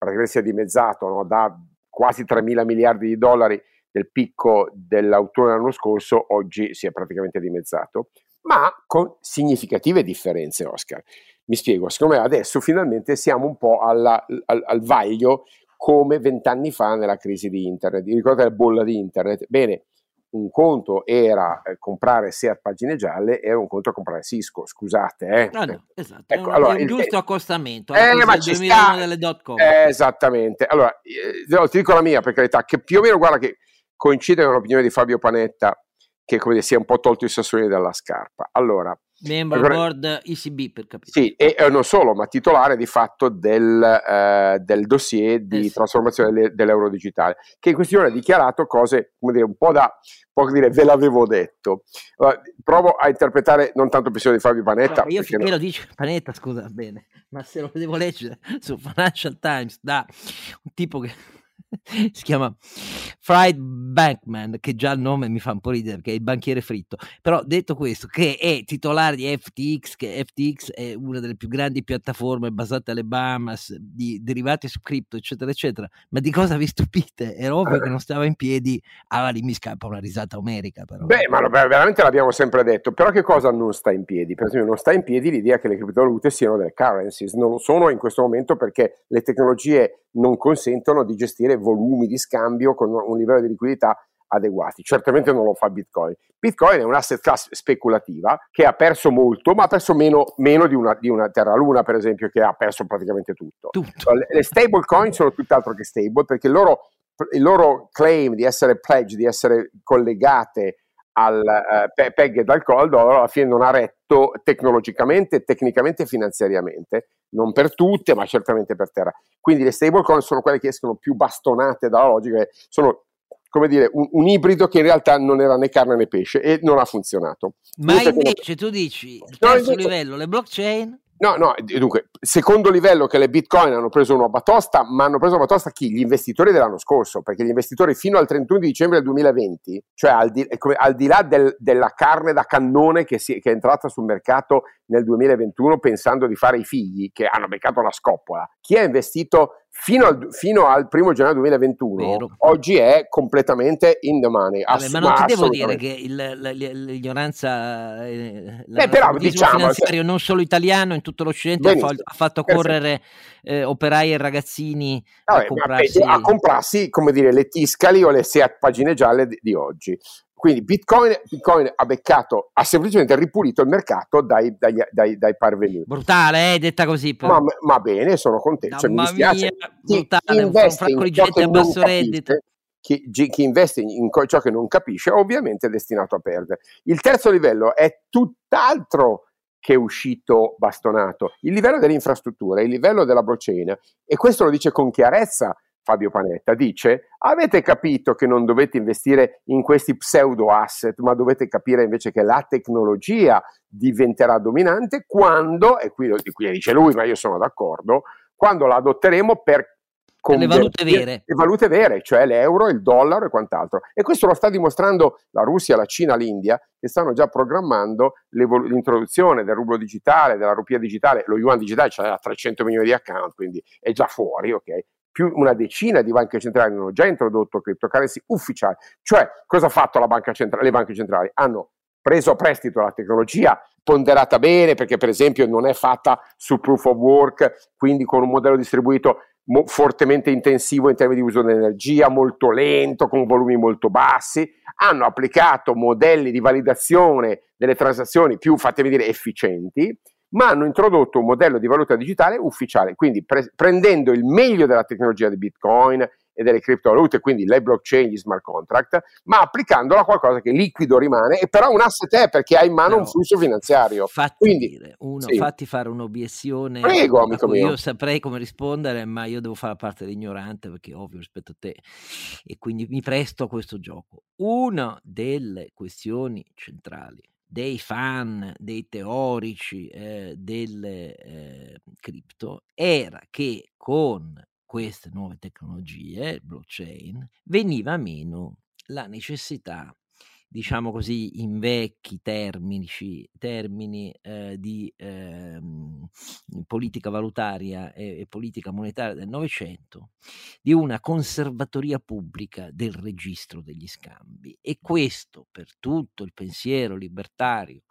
praticamente si è dimezzato no? da quasi 3 mila miliardi di dollari del picco dell'autunno dell'anno scorso oggi si è praticamente dimezzato, ma con significative differenze, Oscar. Mi spiego, secondo me adesso finalmente siamo un po' alla, al, al vaglio come vent'anni fa nella crisi di internet. Ricordate la bolla di internet? Bene, un conto era eh, comprare SEAT pagine gialle e un conto comprare Cisco, scusate. Eh. Ah, no, esatto, ecco, è, un, allora, è un giusto il, accostamento. Eh, ma ci sta, delle dot com. Eh, esattamente. Allora, eh, ti dico la mia per carità, che più o meno guarda che coincide con l'opinione di Fabio Panetta che come dire, si è un po' tolto i sassolini dalla scarpa. Allora, Member allora, board ECB per capire. Sì, e, non solo, ma titolare di fatto del, eh, del dossier di eh trasformazione delle, dell'euro digitale, che in questione ha dichiarato cose, come dire, un po' da, può dire, ve l'avevo detto. Allora, provo a interpretare non tanto il pensiero di Fabio Panetta. Allora, io finché no... lo dice Panetta, scusa, bene, ma se lo devo leggere su Financial Times da un tipo che si chiama Fried Bankman, che già il nome mi fa un po' ridere perché è il banchiere fritto. Però detto questo, che è titolare di FTX, che FTX è una delle più grandi piattaforme basate alle Bahamas, di derivati su cripto, eccetera, eccetera. Ma di cosa vi stupite? Era ovvio che non stava in piedi. Ah, lì mi scappa una risata omerica, però. Beh, ma veramente l'abbiamo sempre detto. Però che cosa non sta in piedi? Per esempio, non sta in piedi l'idea che le criptovalute siano delle currencies. Non lo sono in questo momento perché le tecnologie non consentono di gestire volumi di scambio con un livello di liquidità adeguati. Certamente non lo fa Bitcoin. Bitcoin è un asset class speculativa che ha perso molto, ma ha perso meno, meno di, una, di, una, Terra Luna, per esempio, che ha perso praticamente tutto. tutto. Le, le stable coin sono tutt'altro che stable perché il loro, il loro claim di essere pledge, di essere collegate al uh, PEG e dal cold dollar alla fine non ha retto tecnologicamente, tecnicamente e finanziariamente non per tutte, ma certamente per terra. Quindi le stablecoin sono quelle che escono più bastonate dalla logica, sono come dire, un, un, ibrido che in realtà non era né carne né pesce e non ha funzionato. Ma invece come... tu dici, il terzo no, invece... livello, le blockchain? No, no, dunque, secondo livello che le bitcoin hanno preso una batosta, ma hanno preso una batosta chi? Gli investitori dell'anno scorso, perché gli investitori fino al 31 di dicembre del 2020, cioè al di, al di là del, della carne da cannone che, si, che, è entrata sul mercato nel 2021 pensando di fare i figli, che hanno beccato la scoppola, chi ha investito fino al, fino al primo gennaio 2021 Vero. oggi è completamente in the money. Vabbè, ma non ti devo dire che il, l'ignoranza eh, Beh, però, diciamo, finanziario non solo italiano in tutto l'Occidente ha, ha, fatto correre eh, operai e ragazzini Vabbè, a, comprarsi... a comprarsi come dire le tiscali o le Seat pagine gialle di, di oggi quindi Bitcoin, Bitcoin, ha beccato, ha semplicemente ripulito il mercato dai, dai, dai, dai parvenuti. Brutale, eh, detta così. Ma, ma, bene, sono contento. Cioè, mi dispiace. Mia, brutale, un fracco di gente a basso reddito. Chi, chi, investe in ciò che non capisce ovviamente è destinato a perdere. Il terzo livello è tutt'altro che è uscito bastonato, il livello delle infrastrutture, il livello della blockchain e questo lo dice con chiarezza Fabio Panetta, dice avete capito che non dovete investire in questi pseudo asset, ma dovete capire invece che la tecnologia diventerà dominante quando, e qui, qui dice lui, ma io sono d'accordo, quando la adotteremo per le valute vere. Le valute vere, cioè l'euro, il dollaro e quant'altro. E questo lo sta dimostrando la Russia, la Cina, l'India, che stanno già programmando l'introduzione del rublo digitale, della rupia digitale. Lo yuan digitale c'ha 300 milioni di account, quindi è già fuori, ok? Più una decina di banche centrali hanno già introdotto cryptocurrency ufficiali. Cioè, cosa ha fatto centrale, le banche centrali? Hanno preso a prestito la tecnologia ponderata bene, perché per esempio non è fatta su proof of work, quindi con un modello distribuito mo- fortemente intensivo in termini di uso dell'energia, molto lento, con volumi molto bassi, hanno applicato modelli di validazione delle transazioni più, fatemi dire, efficienti ma hanno introdotto un modello di valuta digitale ufficiale, quindi pre- prendendo il meglio della tecnologia di Bitcoin e delle criptovalute, quindi le blockchain, gli smart contract, ma applicandola a qualcosa che liquido rimane e però un asset è perché ha in mano però, un flusso finanziario. Fatti, quindi, dire, uno, sì. fatti fare un'obiezione. Prego, amico mio. Io saprei come rispondere, ma io devo fare parte dell'ignorante perché ovvio rispetto a te e quindi mi presto a questo gioco. Una delle questioni centrali dei fan, dei teorici eh, delle eh, cripto era che con queste nuove tecnologie, blockchain, veniva meno la necessità diciamo così, in vecchi termini, termini eh, di eh, politica valutaria e, e, politica monetaria del Novecento, di una conservatoria pubblica del registro degli scambi. E questo per tutto il pensiero libertario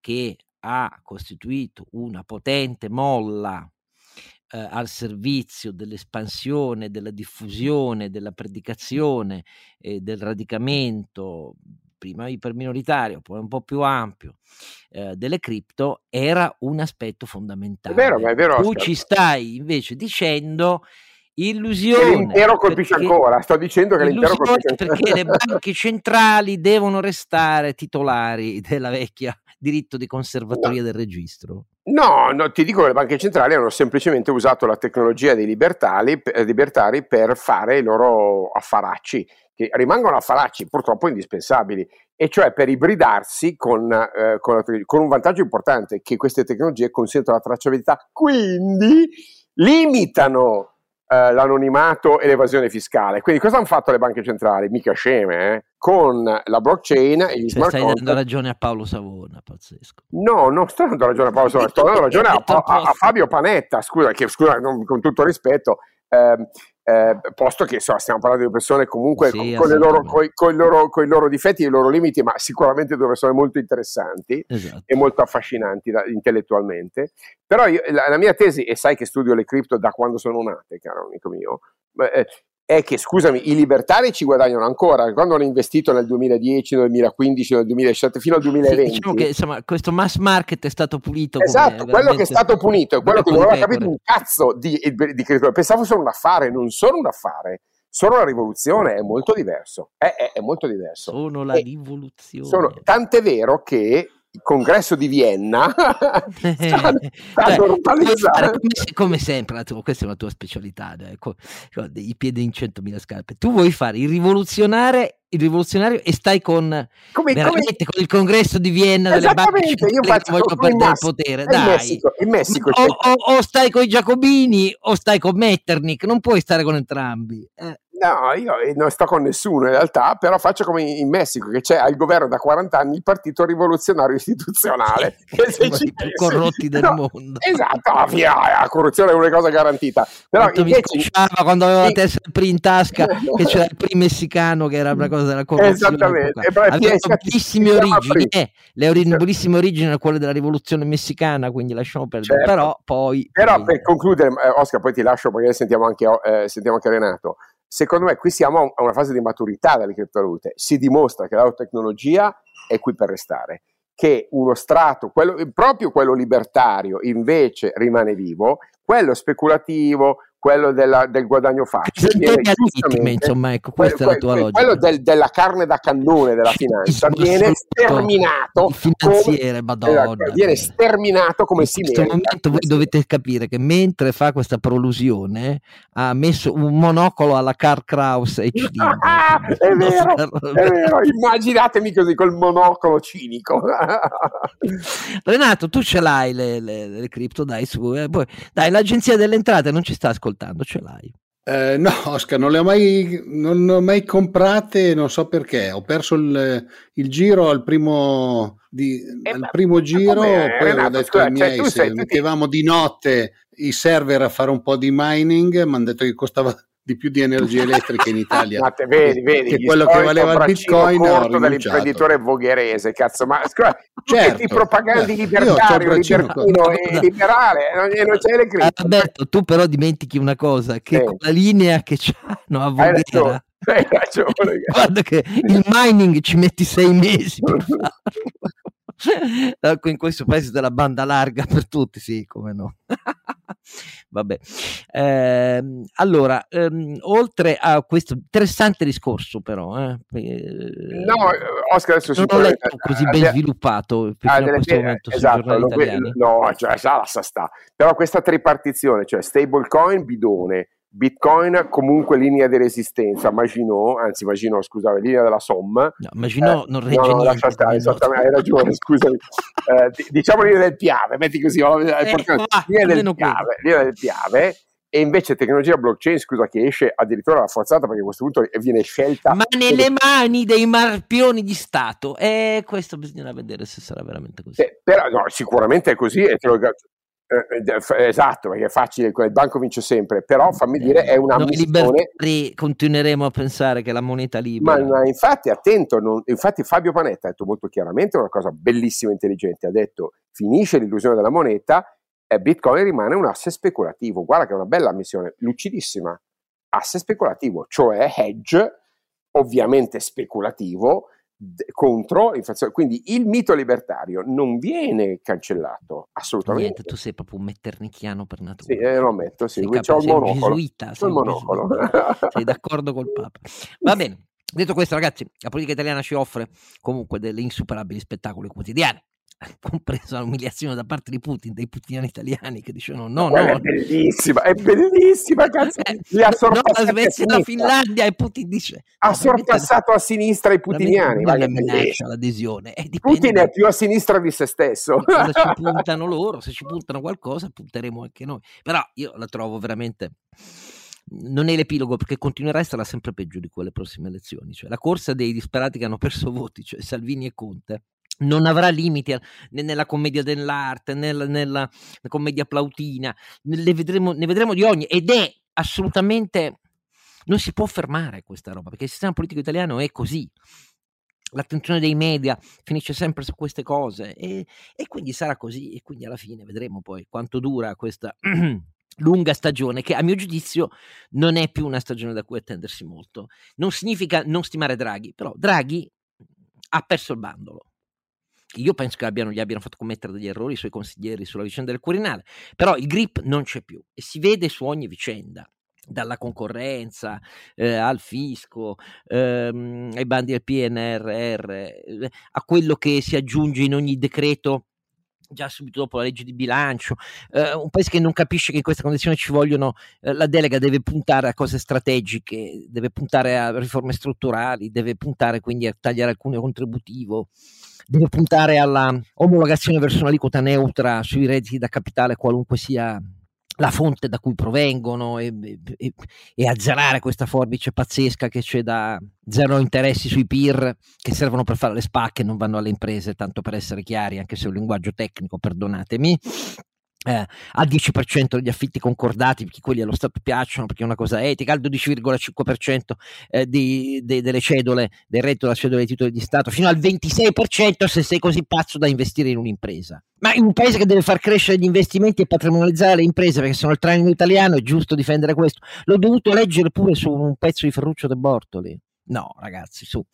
che ha costituito una potente molla eh, al servizio dell'espansione, della diffusione, della predicazione e del radicamento prima iperminoritario, poi un po' più ampio eh, delle cripto, era un aspetto fondamentale. È vero, ma è vero. Tu ci stai invece dicendo illusione. l'intero colpisce ancora, sto dicendo che l'intero colpisce ancora. Perché le banche centrali devono restare titolari della vecchia diritto di conservatoria no. del registro. No, no, ti dico che le banche centrali hanno semplicemente usato la tecnologia dei libertari, eh, libertari per fare i loro affaracci che rimangono affaracci purtroppo indispensabili, e cioè per ibridarsi con, eh, con, la, con un vantaggio importante che queste tecnologie consentono la tracciabilità, quindi limitano eh, l'anonimato e l'evasione fiscale. Quindi cosa hanno fatto le banche centrali? Mica sceme, eh? Con la blockchain e gli cioè, smart stai contract. dando ragione a Paolo Savona, pazzesco. No, non sto dando ragione a Paolo Savona, sto dando ragione a, a, a, Fabio Panetta, scusa, che, scusa non, con tutto rispetto, eh, eh, posto che so, stiamo parlando di persone comunque sì, con, con, loro, coi, coi, loro, coi, loro, difetti e i loro limiti, ma sicuramente due persone molto interessanti esatto. e molto affascinanti da, intellettualmente. Però io, la, la, mia tesi, e sai che studio le cripto da quando sono nate, caro amico mio, eh, è che, scusami, i libertari ci guadagnano ancora. Quando hanno investito nel 2010, nel 2015, nel 2017, fino al 2020. Sì, diciamo che insomma, questo mass market è stato pulito. Esatto, quello che è stato punito è quello che non aveva capito un cazzo di, di, cripto. Pensavo fosse un affare, non solo un affare. Sono la rivoluzione, è molto diverso. È, è, è molto diverso. Sono la e rivoluzione. Sono, tant'è vero che congresso di Vienna sta, sta come, come, sempre tua, questa è una tua specialità dai, i piedi in 100.000 scarpe tu vuoi fare il rivoluzionare il rivoluzionario e stai con, come, come... con il congresso di Vienna delle banche io faccio voglio perdere il potere. Dai. In Messico, in Messico o, o, o, stai con i Giacobini o stai con Metternich, non puoi stare con entrambi. Eh. No, io eh, non sto con nessuno in realtà, però faccio come in Messico, che c'è al governo da 40 anni il Partito Rivoluzionario Istituzionale. che se ci più corrotti del no, mondo. Esatto, la, via, la corruzione è una cosa garantita. Però Quanto invece... mi quando aveva la tessera PRI in tasca, che c'era il PRI messicano, che era una cosa della corruzione. Esattamente. Aveva bellissime origini, eh, le bellissime origini erano quelle della rivoluzione messicana, quindi lasciamo perdere. Certo. Però poi... Però per concludere, eh, Oscar, poi ti lascio perché sentiamo anche, eh, sentiamo anche Renato secondo me qui siamo a una fase di maturità delle criptovalute. Si dimostra che la tecnologia è qui per restare, che uno strato, quello, proprio quello libertario, invece rimane vivo, quello speculativo, quello della, del guadagno facile. Viene, insomma, ecco, questa que, è la tua logica. Quello del, della carne da cannone della finanza viene sterminato. finanziere, come, esatto, viene sterminato come in si merita. In questo momento voi dovete capire che mentre fa questa prolusione ha messo un monocolo alla Carl Kraus HD. Ah, è vero, è vero, immaginatemi così col monocolo cinico. Renato, tu ce l'hai le, le, le cripto, dai, su, eh, poi, dai, l'agenzia delle entrate non ci sta ascoltando ascoltando, ce l'hai? Eh, no, Oscar, non le ho mai, non ho mai comprate, non so perché. Ho perso il, il giro al primo, di, eh, al primo giro, poi Renato, ho detto ai cioè, miei, cioè, se mettevamo di notte i server a fare un po' di mining, mi hanno detto che costava di più di energia elettrica in Italia. Ma te vedi, vedi, che quello che valeva il bitcoin corto dell'imprenditore vogherese, cazzo, ma scusa, certo, i propagandi certo. libertario, libertino e liberale, non, non c'è le critiche. Alberto, tu però dimentichi una cosa, che sì. la linea che c'hanno a Voghera hai ragione. Guarda che il mining ci metti sei mesi per farlo. In questo paese della banda larga per tutti, sì, come no. Vabbè, eh, allora, ehm, oltre a questo interessante discorso, però, eh, no, Oscar, adesso non ho letto così ben delle, sviluppato ah, in questo momento esatto, no, no, cioè, sa, sa, sta. però questa tripartizione, cioè stablecoin, bidone, Bitcoin comunque linea di resistenza, Maginot, anzi Maginot, scusate, linea della Somma. No, Maginot eh, non regge no, lascia stare, esattamente, hai ragione, scusami. Eh, diciamo linea del Piave, metti così, oh, eh, ah, linea, del piave, linea del Piave, e invece tecnologia blockchain, scusa, che esce addirittura rafforzata perché a questo punto viene scelta... Ma nelle mani dei marpioni di Stato, e questo bisognerà vedere se sarà veramente così. Eh, però no, sicuramente è così, e te lo, eh, eh, esatto, perché è facile, il banco vince sempre, però fammi dire è una Noi liberi continueremo a pensare che la moneta libera. Ma, ma infatti, attento, non, infatti Fabio Panetta ha detto molto chiaramente una cosa bellissima e intelligente, ha detto finisce l'illusione della moneta e Bitcoin rimane un asse speculativo. Guarda che è una bella missione, lucidissima, asse speculativo, cioè hedge, ovviamente speculativo, contro l'inflazione. Quindi il mito libertario non viene cancellato assolutamente. Niente, tu sei proprio un metternichiano per natura. Sì, eh, lo ammetto, sì. Sei, capace, sei il. Gesuita, sei, il monocolo. sei d'accordo col Papa. Va bene. Detto questo, ragazzi, la politica italiana ci offre comunque delle insuperabili spettacoli quotidiani. compresa l'umiliazione da parte di Putin, dei putiniani italiani che dicono no, no. È bellissima, è bellissima, cazzo. Eh, no, la Svezia e la Finlandia e Putin dice... Ha sorpassato a sinistra i putiniani. La minaccia l'adesione. Eh, Putin è più a sinistra di se stesso. Se ci puntano loro, se ci puntano qualcosa, punteremo anche noi. Però io la trovo veramente non è l'epilogo perché continuerà a essere sempre peggio di quelle prossime elezioni. Cioè, la corsa dei disperati che hanno perso voti, cioè Salvini e Conte, non avrà limiti né nella commedia dell'arte, nella, nella commedia plautina, ne vedremo, ne vedremo di ogni ed è assolutamente non si può fermare questa roba perché il sistema politico italiano è così. L'attenzione dei media finisce sempre su queste cose e, e quindi sarà così e quindi alla fine vedremo poi quanto dura questa lunga stagione che a mio giudizio non è più una stagione da cui attendersi molto. Non significa non stimare Draghi, però Draghi ha perso il bandolo io penso che abbiano, gli abbiano fatto commettere degli errori i suoi consiglieri sulla vicenda del Quirinale, però il grip non c'è più e si vede su ogni vicenda dalla concorrenza eh, al fisco, ehm, ai bandi del PNRR, eh, a quello che si aggiunge in ogni decreto già subito dopo la legge di bilancio, eh, un paese che non capisce che in questa condizione ci vogliono, eh, la delega deve puntare a cose strategiche, deve puntare a riforme strutturali, deve puntare quindi a tagliare alcune contributivo, deve puntare alla omologazione verso un'aliquota neutra sui redditi da capitale qualunque sia la fonte da cui provengono e, e, e, azzerare questa forbice pazzesca che c'è da zero interessi sui PIR che servono per fare le spacche e non vanno alle imprese, tanto per essere chiari, anche se è un linguaggio tecnico, perdonatemi eh, al 10% degli affitti concordati perché quelli allo Stato piacciono perché è una cosa etica, al 12,5% eh, di, de, delle cedole del reddito della cedola dei titoli di Stato, fino al 26% se sei così pazzo da investire in un'impresa. Ma in un paese che deve far crescere gli investimenti e patrimonializzare le imprese perché sono il traino italiano è giusto difendere questo. L'ho dovuto leggere pure su un pezzo di Ferruccio De Bortoli. No, ragazzi, su.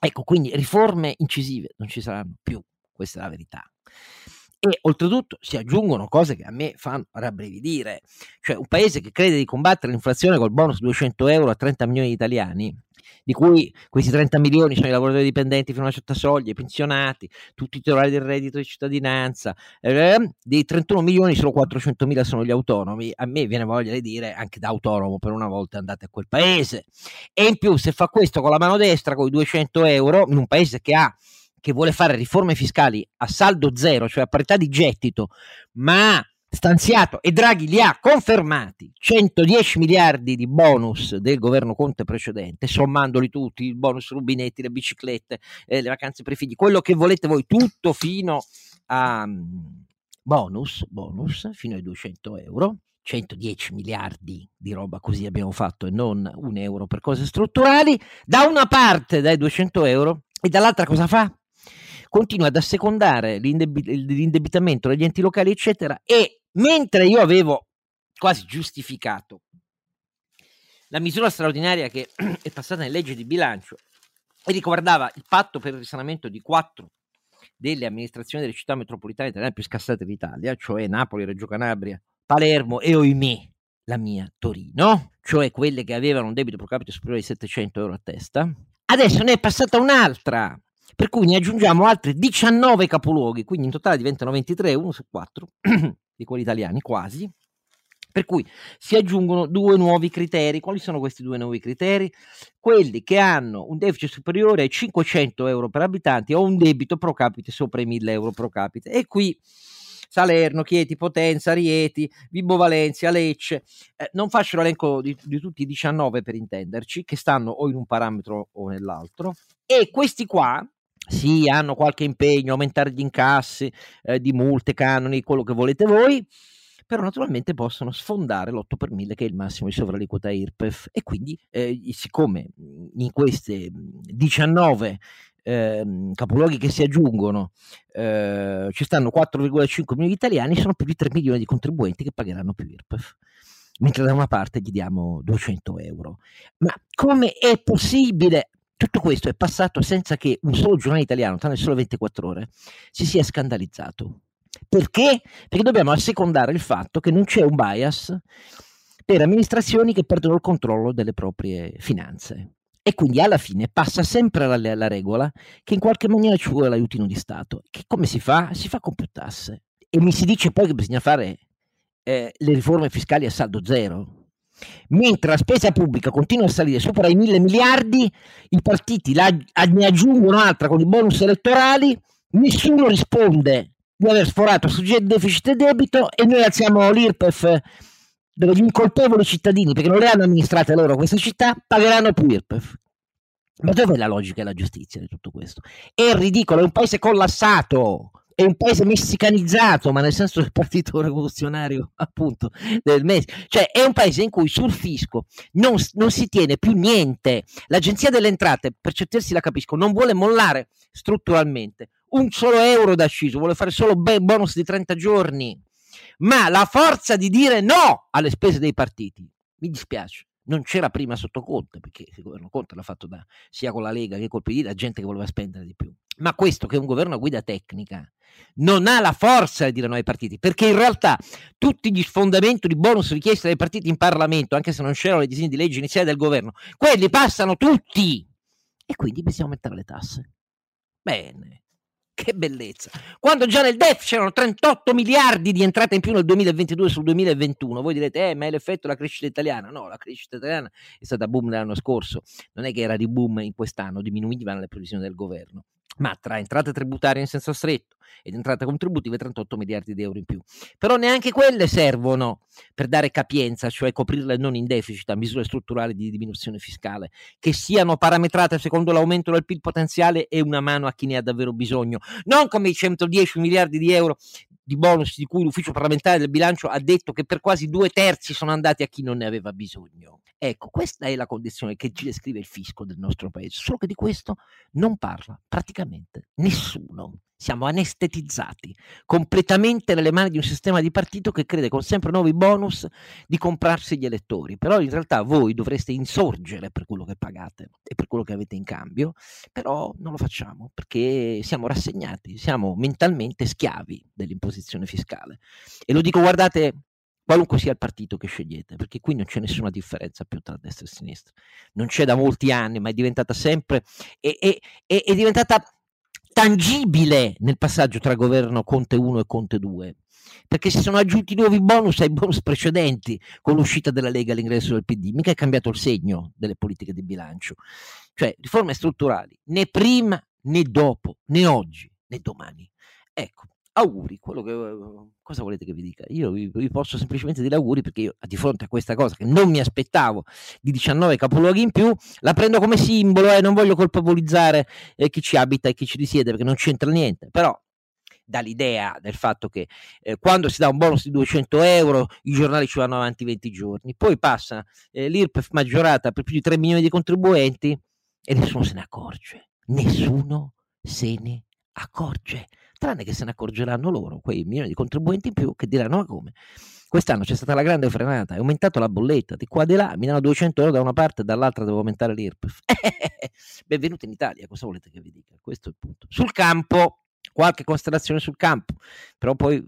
Ecco, quindi riforme incisive non ci saranno più, questa è la verità e oltretutto si aggiungono cose che a me fanno rabbrividire, cioè un paese che crede di combattere l'inflazione col bonus 200 euro a 30 milioni di italiani, di cui questi 30 milioni sono i lavoratori dipendenti fino a una certa soglia, i pensionati, tutti i titolari del reddito di cittadinanza, eh, dei 31 milioni solo 400 mila sono gli autonomi, a me viene voglia di dire anche da autonomo per una volta andate a quel paese. E in più se fa questo con la mano destra, con i 200 euro, in un paese che ha che vuole fare riforme fiscali a saldo zero, cioè a parità di gettito, ma stanziato e Draghi li ha confermati 110 miliardi di bonus del governo Conte precedente, sommandoli tutti, il bonus rubinetti, le biciclette, eh, le vacanze per i figli, quello che volete voi, tutto fino a um, bonus, bonus fino ai 200 euro. 110 miliardi di roba così abbiamo fatto e non un euro per cose strutturali, da una parte dai 200 euro e dall'altra cosa fa? Continua ad assecondare l'indebit- l'indebitamento degli enti locali, eccetera, e mentre io avevo quasi giustificato la misura straordinaria che è passata in legge di bilancio e riguardava il patto per il risanamento di quattro delle amministrazioni delle città metropolitane italiane più scassate d'Italia, cioè Napoli, Reggio Calabria, Palermo e oimè la mia Torino, cioè quelle che avevano un debito pro capite superiore ai 700 euro a testa. Adesso ne è passata un'altra per cui ne aggiungiamo altri 19 capoluoghi, quindi in totale diventano 23, uno su quattro di quelli italiani, quasi. Per cui si aggiungono due nuovi criteri. Quali sono questi due nuovi criteri? Quelli che hanno un deficit superiore ai 500 euro per abitanti o un debito pro capite sopra i 1000 euro pro capite. E qui Salerno, Chieti, Potenza, Rieti, Vibo Valencia, Lecce. Eh, non faccio l'elenco di, di, tutti i 19 per intenderci, che stanno o in un parametro o nell'altro. E questi qua sì, hanno qualche impegno, aumentare gli incassi eh, di multe, canoni, quello che volete voi, però naturalmente possono sfondare l'8 per 1000 che è il massimo di sovraliquota IRPEF e quindi eh, siccome in queste 19 eh, capoluoghi che si aggiungono eh, ci stanno 4,5 milioni di italiani, sono più di 3 milioni di contribuenti che pagheranno più IRPEF mentre da una parte gli diamo 200 euro. Ma come è possibile? Tutto questo è passato senza che un solo giornale italiano, tranne solo 24 ore, si sia scandalizzato. Perché? Perché dobbiamo assecondare il fatto che non c'è un bias per amministrazioni che perdono il controllo delle proprie finanze. E quindi alla fine passa sempre la, la regola che in qualche maniera ci vuole l'aiutino di Stato. Che come si fa? Si fa con più tasse. E mi si dice poi che bisogna fare eh, le riforme fiscali a saldo zero mentre la spesa pubblica continua a salire sopra i mille miliardi, i partiti la, ne aggiungono un'altra con i bonus elettorali, nessuno risponde di aver sforato sul deficit e debito e noi alziamo l'IRPEF dove gli incolpevoli cittadini, perché non le hanno amministrate loro queste città, pagheranno più IRPEF. Ma dov'è la logica e la giustizia di tutto questo? È ridicolo, è un paese collassato è un paese messicanizzato, ma nel senso del partito rivoluzionario, appunto, del MES. Cioè, è un paese in cui sul fisco non, non si tiene più niente. L'Agenzia delle Entrate, per certi la capisco, non vuole mollare strutturalmente un solo euro da sciso, vuole fare solo bonus di 30 giorni. Ma la forza di dire no alle spese dei partiti, mi dispiace non c'era prima sotto Conte, perché il governo Conte l'ha fatto da, sia con la Lega che col PD, la gente che voleva spendere di più. Ma questo che è un governo a guida tecnica non ha la forza di dire no ai partiti, perché in realtà tutti gli sfondamenti di bonus richiesti dai partiti in Parlamento, anche se non c'erano le disegni di legge iniziali del governo, quelli passano tutti. E quindi bisogna aumentare le tasse. Bene. Che bellezza. Quando già nel DEF c'erano 38 miliardi di entrate in più nel 2022 sul 2021, voi direte, eh, ma è l'effetto della crescita italiana. No, la crescita italiana è stata boom l'anno scorso, non è che era di boom in quest'anno, diminuivano le previsioni del governo ma tra entrate tributarie in senso stretto ed entrate contributive 38 miliardi di euro in più. Però neanche quelle servono per dare capienza, cioè coprirle non in deficit a misure strutturali di diminuzione fiscale, che siano parametrate secondo l'aumento del PIL potenziale e una mano a chi ne ha davvero bisogno, non come i 110 miliardi di euro di bonus di cui l'ufficio parlamentare del bilancio ha detto che per quasi due terzi sono andati a chi non ne aveva bisogno. Ecco, questa è la condizione che ci descrive il fisco del nostro paese, solo che di questo non parla praticamente nessuno. Siamo anestetizzati completamente nelle mani di un sistema di partito che crede con sempre nuovi bonus di comprarsi gli elettori. Però in realtà voi dovreste insorgere per quello che pagate e per quello che avete in cambio, però non lo facciamo perché siamo rassegnati, siamo mentalmente schiavi dell'imposizione fiscale. E lo dico, guardate, qualunque sia il partito che scegliete, perché qui non c'è nessuna differenza più tra destra e sinistra. Non c'è da molti anni, ma è diventata sempre, è, è, è, diventata tangibile nel passaggio tra governo Conte 1 e Conte 2 perché si sono aggiunti nuovi bonus ai bonus precedenti con l'uscita della Lega e l'ingresso del PD, mica è cambiato il segno delle politiche di bilancio, cioè riforme strutturali né prima né dopo né oggi né domani. Ecco, auguri, che, cosa volete che vi dica? Io vi, vi, posso semplicemente dire auguri perché io di fronte a questa cosa che non mi aspettavo di 19 capoluoghi in più, la prendo come simbolo e eh, non voglio colpevolizzare eh, chi ci abita e chi ci risiede perché non c'entra niente, però dall'idea del fatto che eh, quando si dà un bonus di 200 euro i giornali ci vanno avanti 20 giorni, poi passa eh, l'IRPEF maggiorata per più di 3 milioni di contribuenti e nessuno se ne accorge, nessuno se ne accorge tranne che se ne accorgeranno loro, quei milioni di contribuenti in più che diranno ma come? Quest'anno c'è stata la grande frenata, è aumentato la bolletta di qua e di là, mi danno 200 euro da una parte e dall'altra devo aumentare l'IRPEF. Benvenuti in Italia, cosa volete che vi dica? Questo è il punto. Sul campo, qualche considerazione sul campo, però poi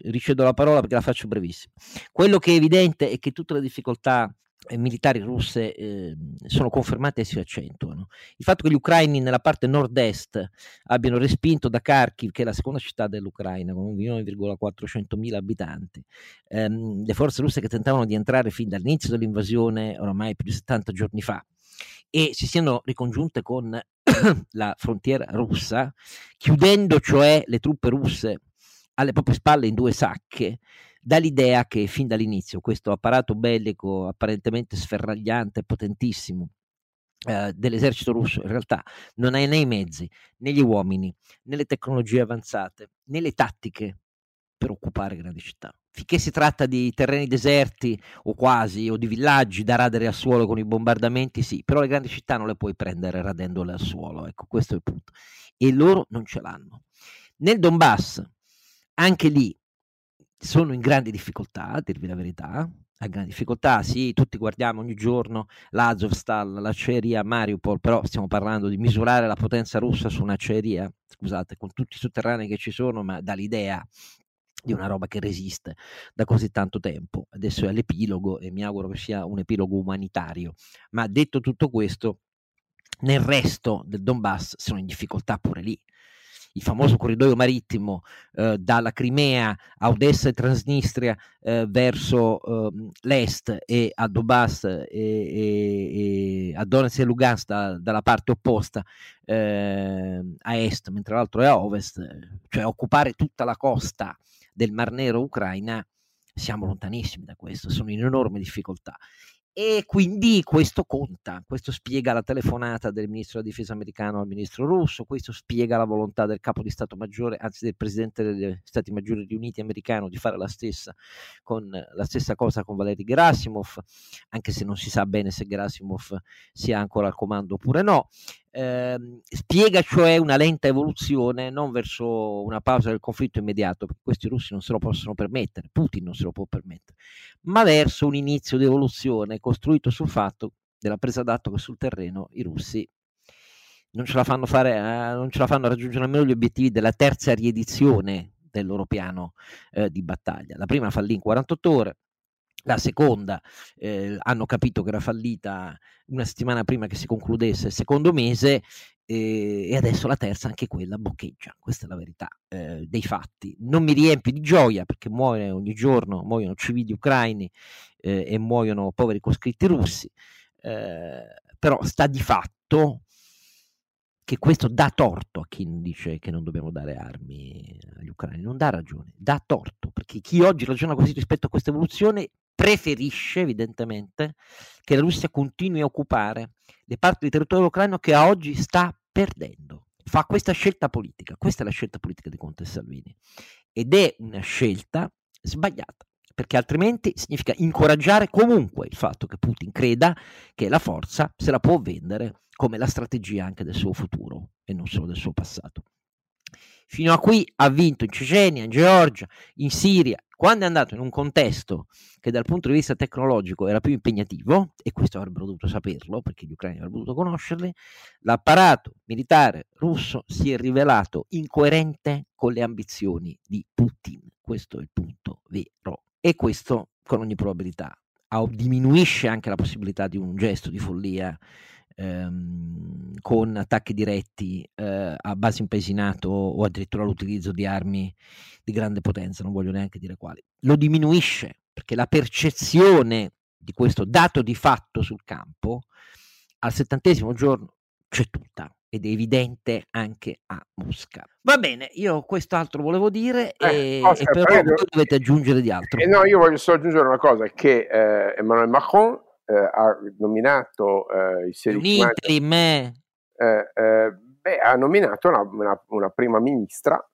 ricedo la parola perché la faccio brevissima. Quello che è evidente è che tutte le difficoltà militari russe eh, sono confermate e si accentuano. Il fatto che gli ucraini nella parte nord-est abbiano respinto da Kharkiv, che è la seconda città dell'Ucraina, con 1.400.000 abitanti, ehm, le forze russe che tentavano di entrare fin dall'inizio dell'invasione, oramai più di 70 giorni fa, e si siano ricongiunte con la frontiera russa, chiudendo cioè le truppe russe alle proprie spalle in due sacche, dall'idea che fin dall'inizio questo apparato bellico apparentemente sferragliante potentissimo eh, dell'esercito russo in realtà non ha né i mezzi, né gli uomini, né le tecnologie avanzate, né le tattiche per occupare grandi città. Finché si tratta di terreni deserti o quasi, o di villaggi da radere al suolo con i bombardamenti, sì, però le grandi città non le puoi prendere radendole al suolo, ecco, questo è il punto. E loro non ce l'hanno. Nel Donbass, anche lì, sono in grandi difficoltà, a dirvi la verità, a grandi difficoltà, sì, tutti guardiamo ogni giorno l'Azovstal, l'acciaieria Mariupol, però stiamo parlando di misurare la potenza russa su un'acciaieria, scusate, con tutti i sotterranei che ci sono, ma dall'idea di una roba che resiste da così tanto tempo. Adesso è l'epilogo e mi auguro che sia un epilogo umanitario. Ma detto tutto questo, nel resto del Donbass sono in difficoltà pure lì il famoso corridoio marittimo eh, dalla Crimea a Odessa e Transnistria eh, verso eh, l'est e a Donbass e, e, e, a Donetsk e Lugansk da, dalla parte opposta ehm, a est, mentre l'altro è a ovest, cioè occupare tutta la costa del Mar Nero ucraina, siamo lontanissimi da questo, sono in enorme difficoltà. E quindi questo conta, questo spiega la telefonata del ministro della difesa americano al ministro russo, questo spiega la volontà del capo di Stato Maggiore, anzi del presidente degli Stati Maggiori riuniti americano di fare la stessa, con, la stessa cosa con Valery Gerasimov, anche se non si sa bene se Gerasimov sia ancora al comando oppure no. Eh, spiega cioè una lenta evoluzione non verso una pausa del conflitto immediato, perché questi russi non se lo possono permettere, Putin non se lo può permettere, ma verso un inizio di evoluzione costruito sul fatto della presa d'atto che sul terreno i russi non ce la fanno, fare, eh, non ce la fanno raggiungere nemmeno gli obiettivi della terza riedizione del loro piano eh, di battaglia. La prima fallì in 48 ore, la seconda eh, hanno capito che era fallita una settimana prima che si concludesse il secondo mese e, e, adesso la terza, anche quella, boccheggia. Questa è la verità eh, dei fatti. Non mi riempie di gioia perché muore ogni giorno, muoiono civili ucraini eh, e muoiono poveri coscritti russi, eh, però sta di fatto che questo dà torto a chi dice che non dobbiamo dare armi agli ucraini, non dà ragione, dà torto, perché chi oggi ragiona così rispetto a questa evoluzione preferisce evidentemente che la Russia continui a occupare le parti di territorio ucraino che oggi sta perdendo. Fa questa scelta politica, questa è la scelta politica di Conte Salvini ed è una scelta sbagliata perché altrimenti significa incoraggiare comunque il fatto che Putin creda che la forza se la può vendere come la strategia anche del suo futuro e non solo del suo passato. Fino a qui ha vinto in Cecenia, in Georgia, in Siria, quando è andato in un contesto che dal punto di vista tecnologico era più impegnativo, e questo avrebbero dovuto saperlo perché gli ucraini avrebbero dovuto conoscerli, l'apparato militare russo si è rivelato incoerente con le ambizioni di Putin. Questo è il punto vero. E questo con ogni probabilità diminuisce anche la possibilità di un gesto di follia ehm, con attacchi diretti eh, a base impesinato o addirittura l'utilizzo di armi di grande potenza, non voglio neanche dire quali. Lo diminuisce perché la percezione di questo dato di fatto sul campo al settantesimo giorno c'è tutta ed è evidente anche a Mosca. Va bene, io quest'altro volevo dire eh, e, Oscar, e però voi dovete aggiungere di altro. Eh no, io voglio solo aggiungere una cosa, che eh, Emmanuel Macron eh, ha nominato eh, il 16 maggio, eh, eh, beh, ha nominato una, una, una prima ministra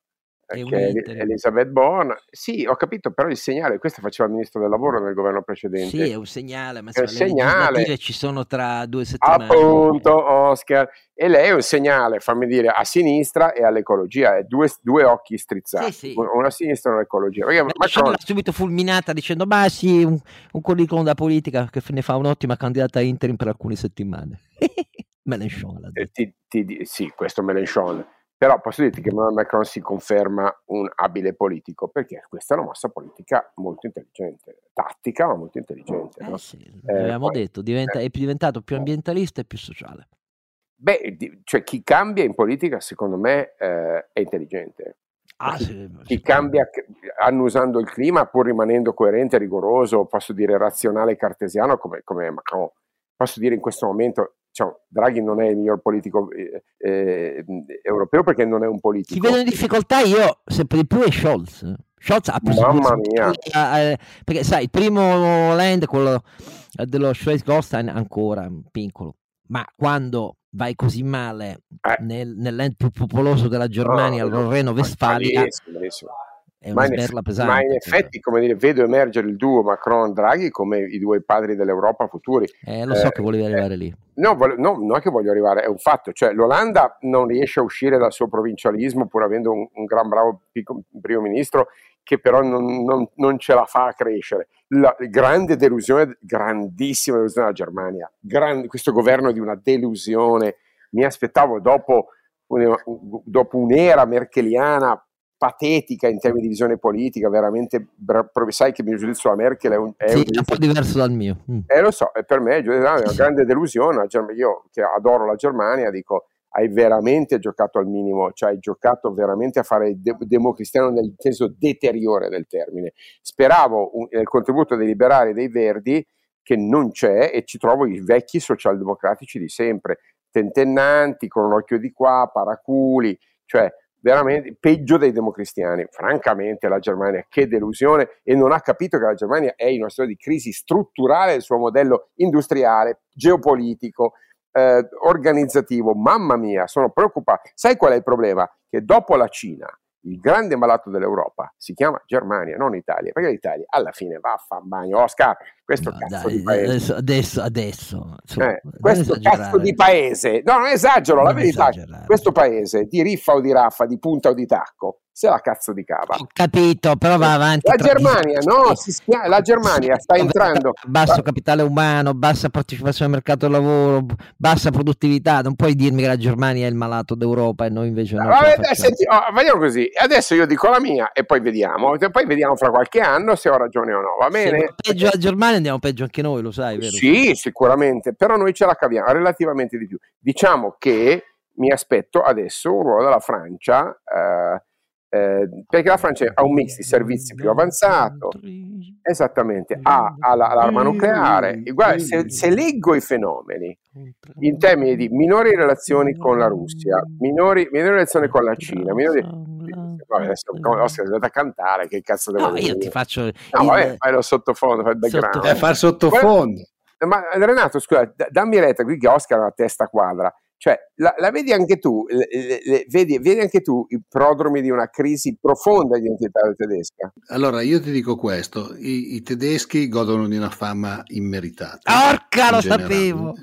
Elizabeth Bourne. Sì, ho capito, però il segnale, questo faceva il ministro del lavoro nel governo precedente. Sì, è un segnale, ma è un segnale. ci sono tra due settimane. Appunto, Oscar. E lei è un segnale, fammi dire, a sinistra e all'ecologia, è due, due occhi strizzati, sì, sì. una sinistra e una all'ecologia. Perché Macron... l'ha subito fulminata dicendo, ma sì, un, un curriculum da politica che ne fa un'ottima candidata a interim per alcune settimane. Mélenchon. Eh, ti, ti, sì, questo Mélenchon però posso dirti che Macron si conferma un abile politico perché questa è una mossa politica molto intelligente, tattica ma molto intelligente. Eh no? sì, eh, poi, detto, diventa, eh, è diventato più ambientalista e più sociale. Beh, di, cioè chi cambia in politica secondo me eh, è intelligente. Ah, chi, sì, chi cambia annusando il clima pur rimanendo coerente, rigoroso, posso dire razionale cartesiano come, come Macron. Posso dire in questo momento diciamo, Draghi non è il miglior politico eh, eh, europeo perché non è un politico. Chi vedo in difficoltà io sempre di più è Scholz. Scholz ha preso Mamma mia. Eh, perché sai, il primo land, quello dello Schleswig-Holstein, ancora piccolo, ma quando vai così male eh. nel, nel land più popoloso della Germania, no, il Reno-Vestfalia, è ma sberla pesante. Ma in effetti, come dire, vedo emergere il duo Macron-Draghi come i due padri dell'Europa futuri. Eh, lo so eh, che volevi arrivare eh, lì. No, voglio, no, non è che voglio arrivare, è un fatto. Cioè, l'Olanda non riesce a uscire dal suo provincialismo, pur avendo un, un gran bravo piccolo, primo ministro, che però non, non, non, ce la fa a crescere. La grande delusione, grandissima delusione della Germania. Grande, questo governo di una delusione. Mi aspettavo dopo, dopo un'era merkeliana patetica in termini di visione politica, veramente sai che il mio giudizio sulla Merkel è un, è sì, un, un po' diverso dal mio. Mm. Eh, lo so, per me è una grande delusione. Io che adoro la Germania dico hai veramente giocato al minimo, cioè hai giocato veramente a fare de- democristiano nel senso deteriore del termine. Speravo un, il contributo dei liberali e dei verdi che non c'è e ci trovo i vecchi socialdemocratici di sempre, tentennanti, con un occhio di qua, paraculi, cioè veramente peggio dei democristiani. Francamente la Germania che delusione e non ha capito che la Germania è in una storia di crisi strutturale del suo modello industriale, geopolitico, eh, organizzativo. Mamma mia, sono preoccupato. Sai qual è il problema? Che dopo la Cina il grande malato dell'Europa si chiama Germania, non Italia, perché l'Italia alla fine va a fare bagno. Oscar, questo no, cazzo dai, di paese. Adesso, adesso, adesso insomma, eh, questo cazzo di paese, no, non esagero, non la verità, questo paese di riffa o di raffa, di punta o di tacco, se la cazzo di cava. Ho capito, però va avanti. La Germania, no, schia- la Germania sta entrando. Basso capitale umano, bassa partecipazione al mercato del lavoro, bassa produttività. Non puoi dirmi che la Germania è il malato d'Europa e noi invece no. Vabbè, senti, oh, vediamo così. Adesso io dico la mia e poi vediamo. Poi vediamo fra qualche anno se ho ragione o no. Va bene? Se peggio la Germania andiamo peggio anche noi, lo sai, vero? Sì, sicuramente. Però noi ce la caviamo relativamente di più. Diciamo che mi aspetto adesso un ruolo della Francia, eh, eh, perché la Francia ha un mix di servizi più avanzato, esattamente, ha, ha la, l'arma nucleare. Guarda, se, se, leggo i fenomeni in termini di minori relazioni con la Russia, minori, minori relazioni con la Cina, minori, vabbè, adesso Oscar è a cantare, che cazzo devo no, dire? io ti faccio no, il... vabbè, fai lo sottofondo, fai il background. Eh, far sottofondo. Ma Renato, scusa, dammi retta, qui che Oscar ha la testa quadra. Cioè, la, la vedi anche tu, le, le, vedi, vedi, anche tu i prodromi di una crisi profonda di identità tedesca? Allora, io ti dico questo, i, i tedeschi godono di una fama immeritata. Orca, lo generale. sapevo!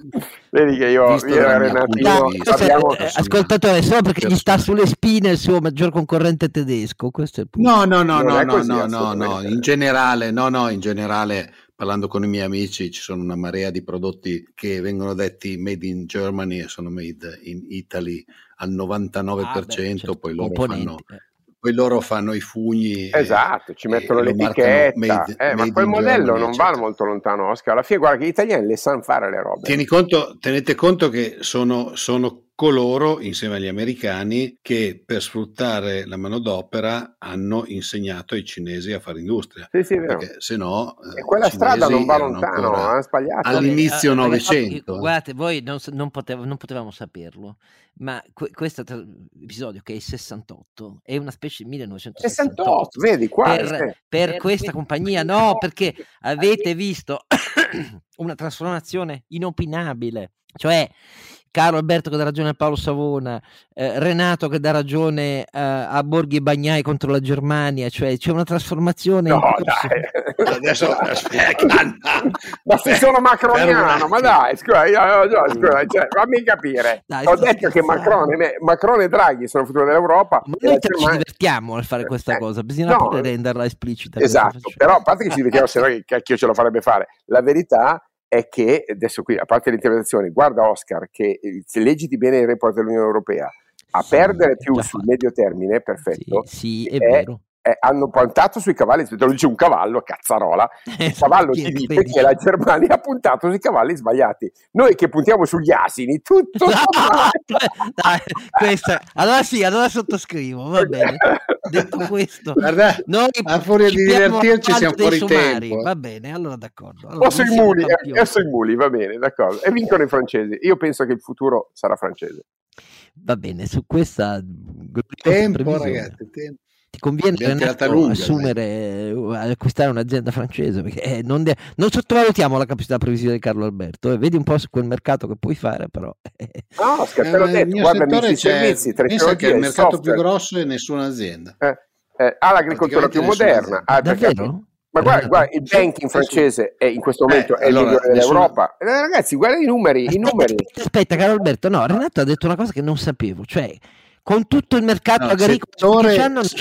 Vedi che io, io e Renatino abbiamo... Ascoltatore, solo perché gli sta sulle spine il suo maggior concorrente tedesco, questo è il punto. No, no, no, no, no, no, no, no, in generale, no, no, in generale parlando con i miei amici ci sono una marea di prodotti che vengono detti made in Germany e sono made in Italy al 99%, ah, beh, certo, poi loro fanno eh. poi loro fanno i fugni esatto, ci mettono l'etichetta made, eh, made ma quel modello Germany, non eccetera. va molto lontano Oscar alla fine guarda che gli italiani le sanno fare le robe Tieni conto, tenete conto che sono, sono coloro, insieme agli americani, che per sfruttare la manodopera hanno insegnato ai cinesi a fare industria. Sì, sì, perché se no... E quella strada non va lontano, ha sbagliato. All'inizio Vabbè, Novecento. Guardate, voi non, non, potev- non potevamo saperlo, ma que- questo episodio che è il 68 è una specie di 1968. 68, vedi qua. Per, per, per questa compagnia, no, perché avete visto una trasformazione inopinabile. Cioè, Carlo Alberto che dà ragione a Paolo Savona, eh, Renato che dà ragione eh, a Borghi Bagnai contro la Germania, cioè c'è una trasformazione. No, dai. adesso ma se sono macroniano, ma dai, scusa, io, io, scusa cioè, fammi capire. Dai, Ho detto che Macron, Macron, e Draghi sono il futuro dell'Europa. Ma noi ci Germania... divertiamo a fare questa eh, cosa, bisogna no, renderla esplicita. Esatto, però a parte che ci divertiamo, se no che cacchio ce lo farebbe fare. La verità è che, adesso qui, a parte l'interpretazione, guarda Oscar, che se leggiti bene il report dell'Unione Europea, a sì, perdere più sul medio termine, perfetto, sì, sì è, è vero eh, hanno puntato sui cavalli, te lo dice un cavallo, cazzarola, il cavallo ti dice che la Germania ha puntato sui cavalli sbagliati. Noi che puntiamo sugli asini, tutto... Dai, questa... Allora sì, allora sottoscrivo, va bene. Detto questo, Guarda, noi a furia di divertirci siamo fuori somari. tempo. Va bene, allora d'accordo. Allora, o sui muli, eh, sui muli, va bene, d'accordo. E vincono i francesi. Io penso che il futuro sarà francese. Va bene, su questa tempo, ragazzi, tempo ti conviene lunga, assumere, eh, acquistare un'azienda francese perché eh, non, de- non, sottovalutiamo la capacità previsiva di Carlo Alberto eh, vedi un po' su quel mercato che puoi fare però eh. no scherzo eh, detto guarda i servizi pensa che il mercato software. più grosso è nessuna azienda eh, ha l'agricoltura più moderna ha davvero? Ma guarda, guarda, il banking francese è in questo momento eh, è allora, il migliore dell'Europa. Eh, ragazzi, guarda i numeri. Aspetta, i numeri. aspetta, caro Alberto, no, Renato ha detto una cosa che non sapevo, cioè con tutto il mercato no, agricolo settore,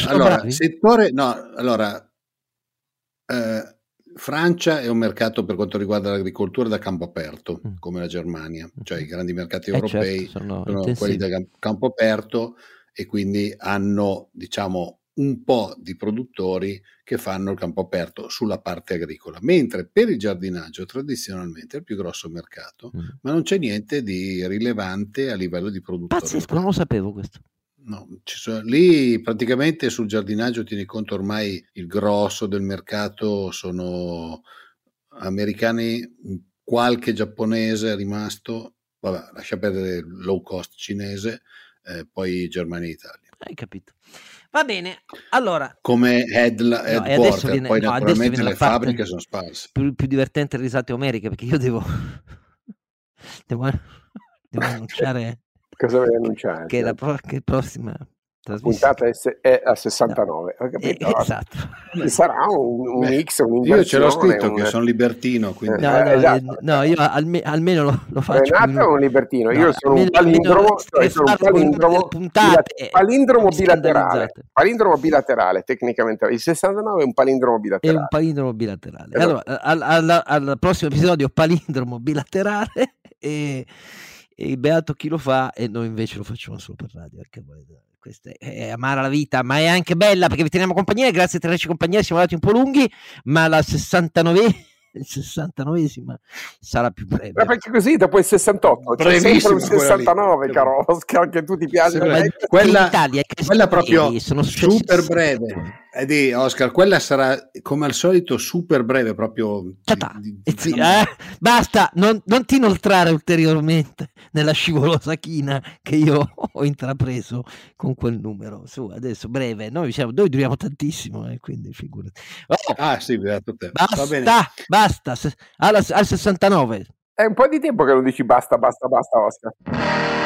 allora, settore, no, allora eh, Francia è un mercato per quanto riguarda l'agricoltura da campo aperto, mm. come la Germania, cioè i grandi mercati eh certo, europei sono, sono quelli da campo aperto e quindi hanno, diciamo, un po' di produttori che fanno il campo aperto sulla parte agricola, mentre per il giardinaggio tradizionalmente è il più grosso mercato, mm. ma non c'è niente di rilevante a livello di produttori. Pazzesco, non lo sapevo questo. No, sono, lì praticamente sul giardinaggio tieni conto ormai il grosso del mercato sono americani, qualche giapponese è rimasto, vabbè, lascia perdere il low cost cinese, eh, poi Germania e Italia. Hai capito. Va bene, allora. Come head, headquarter, viene, poi no, naturalmente le fabbriche sono sparse. Più, più divertente risate omeriche perché io devo, devo, devo annunciare Cosa vuoi annunciare? Che la pro- che prossima puntata è a 69, no. eh, esatto. Ci sarà un, un Beh, X, un Io ce l'ho scritto un... che sono libertino, quindi... No, no, esatto. no io alme, almeno lo, lo faccio. Renato è un libertino, io sono un palindromo, cioè sono un palindromo, puntate palindromo bilaterale. Palindromo bilaterale, tecnicamente. Il 69 è un palindromo bilaterale. È un palindromo bilaterale. Esatto. Allora, al, al, al, prossimo episodio palindromo bilaterale e e beato chi lo fa e noi invece lo facciamo solo per radio. Voi. Questa è, è amara la vita, ma è anche bella perché vi teniamo compagnia. Grazie a Tenerci Compagnia, siamo andati un po' lunghi, ma la 69 il 69esima sarà più breve. Ma perché così dopo il 68 c'è sempre un 69, caro Oscar, che tu ti piace. Quella, in Italia, quella proprio sono super breve. Edi, Oscar, quella sarà come al solito super breve, proprio. Di, di, sì, eh, basta, non, non, ti inoltrare ulteriormente nella scivolosa china che io ho intrapreso con quel numero. Su, adesso breve, noi, diciamo, noi duriamo tantissimo, eh, quindi figurati. Oh, ah, sì, beato te. Basta, basta, al, al 69. È un po' di tempo che non dici basta, basta, basta, Oscar.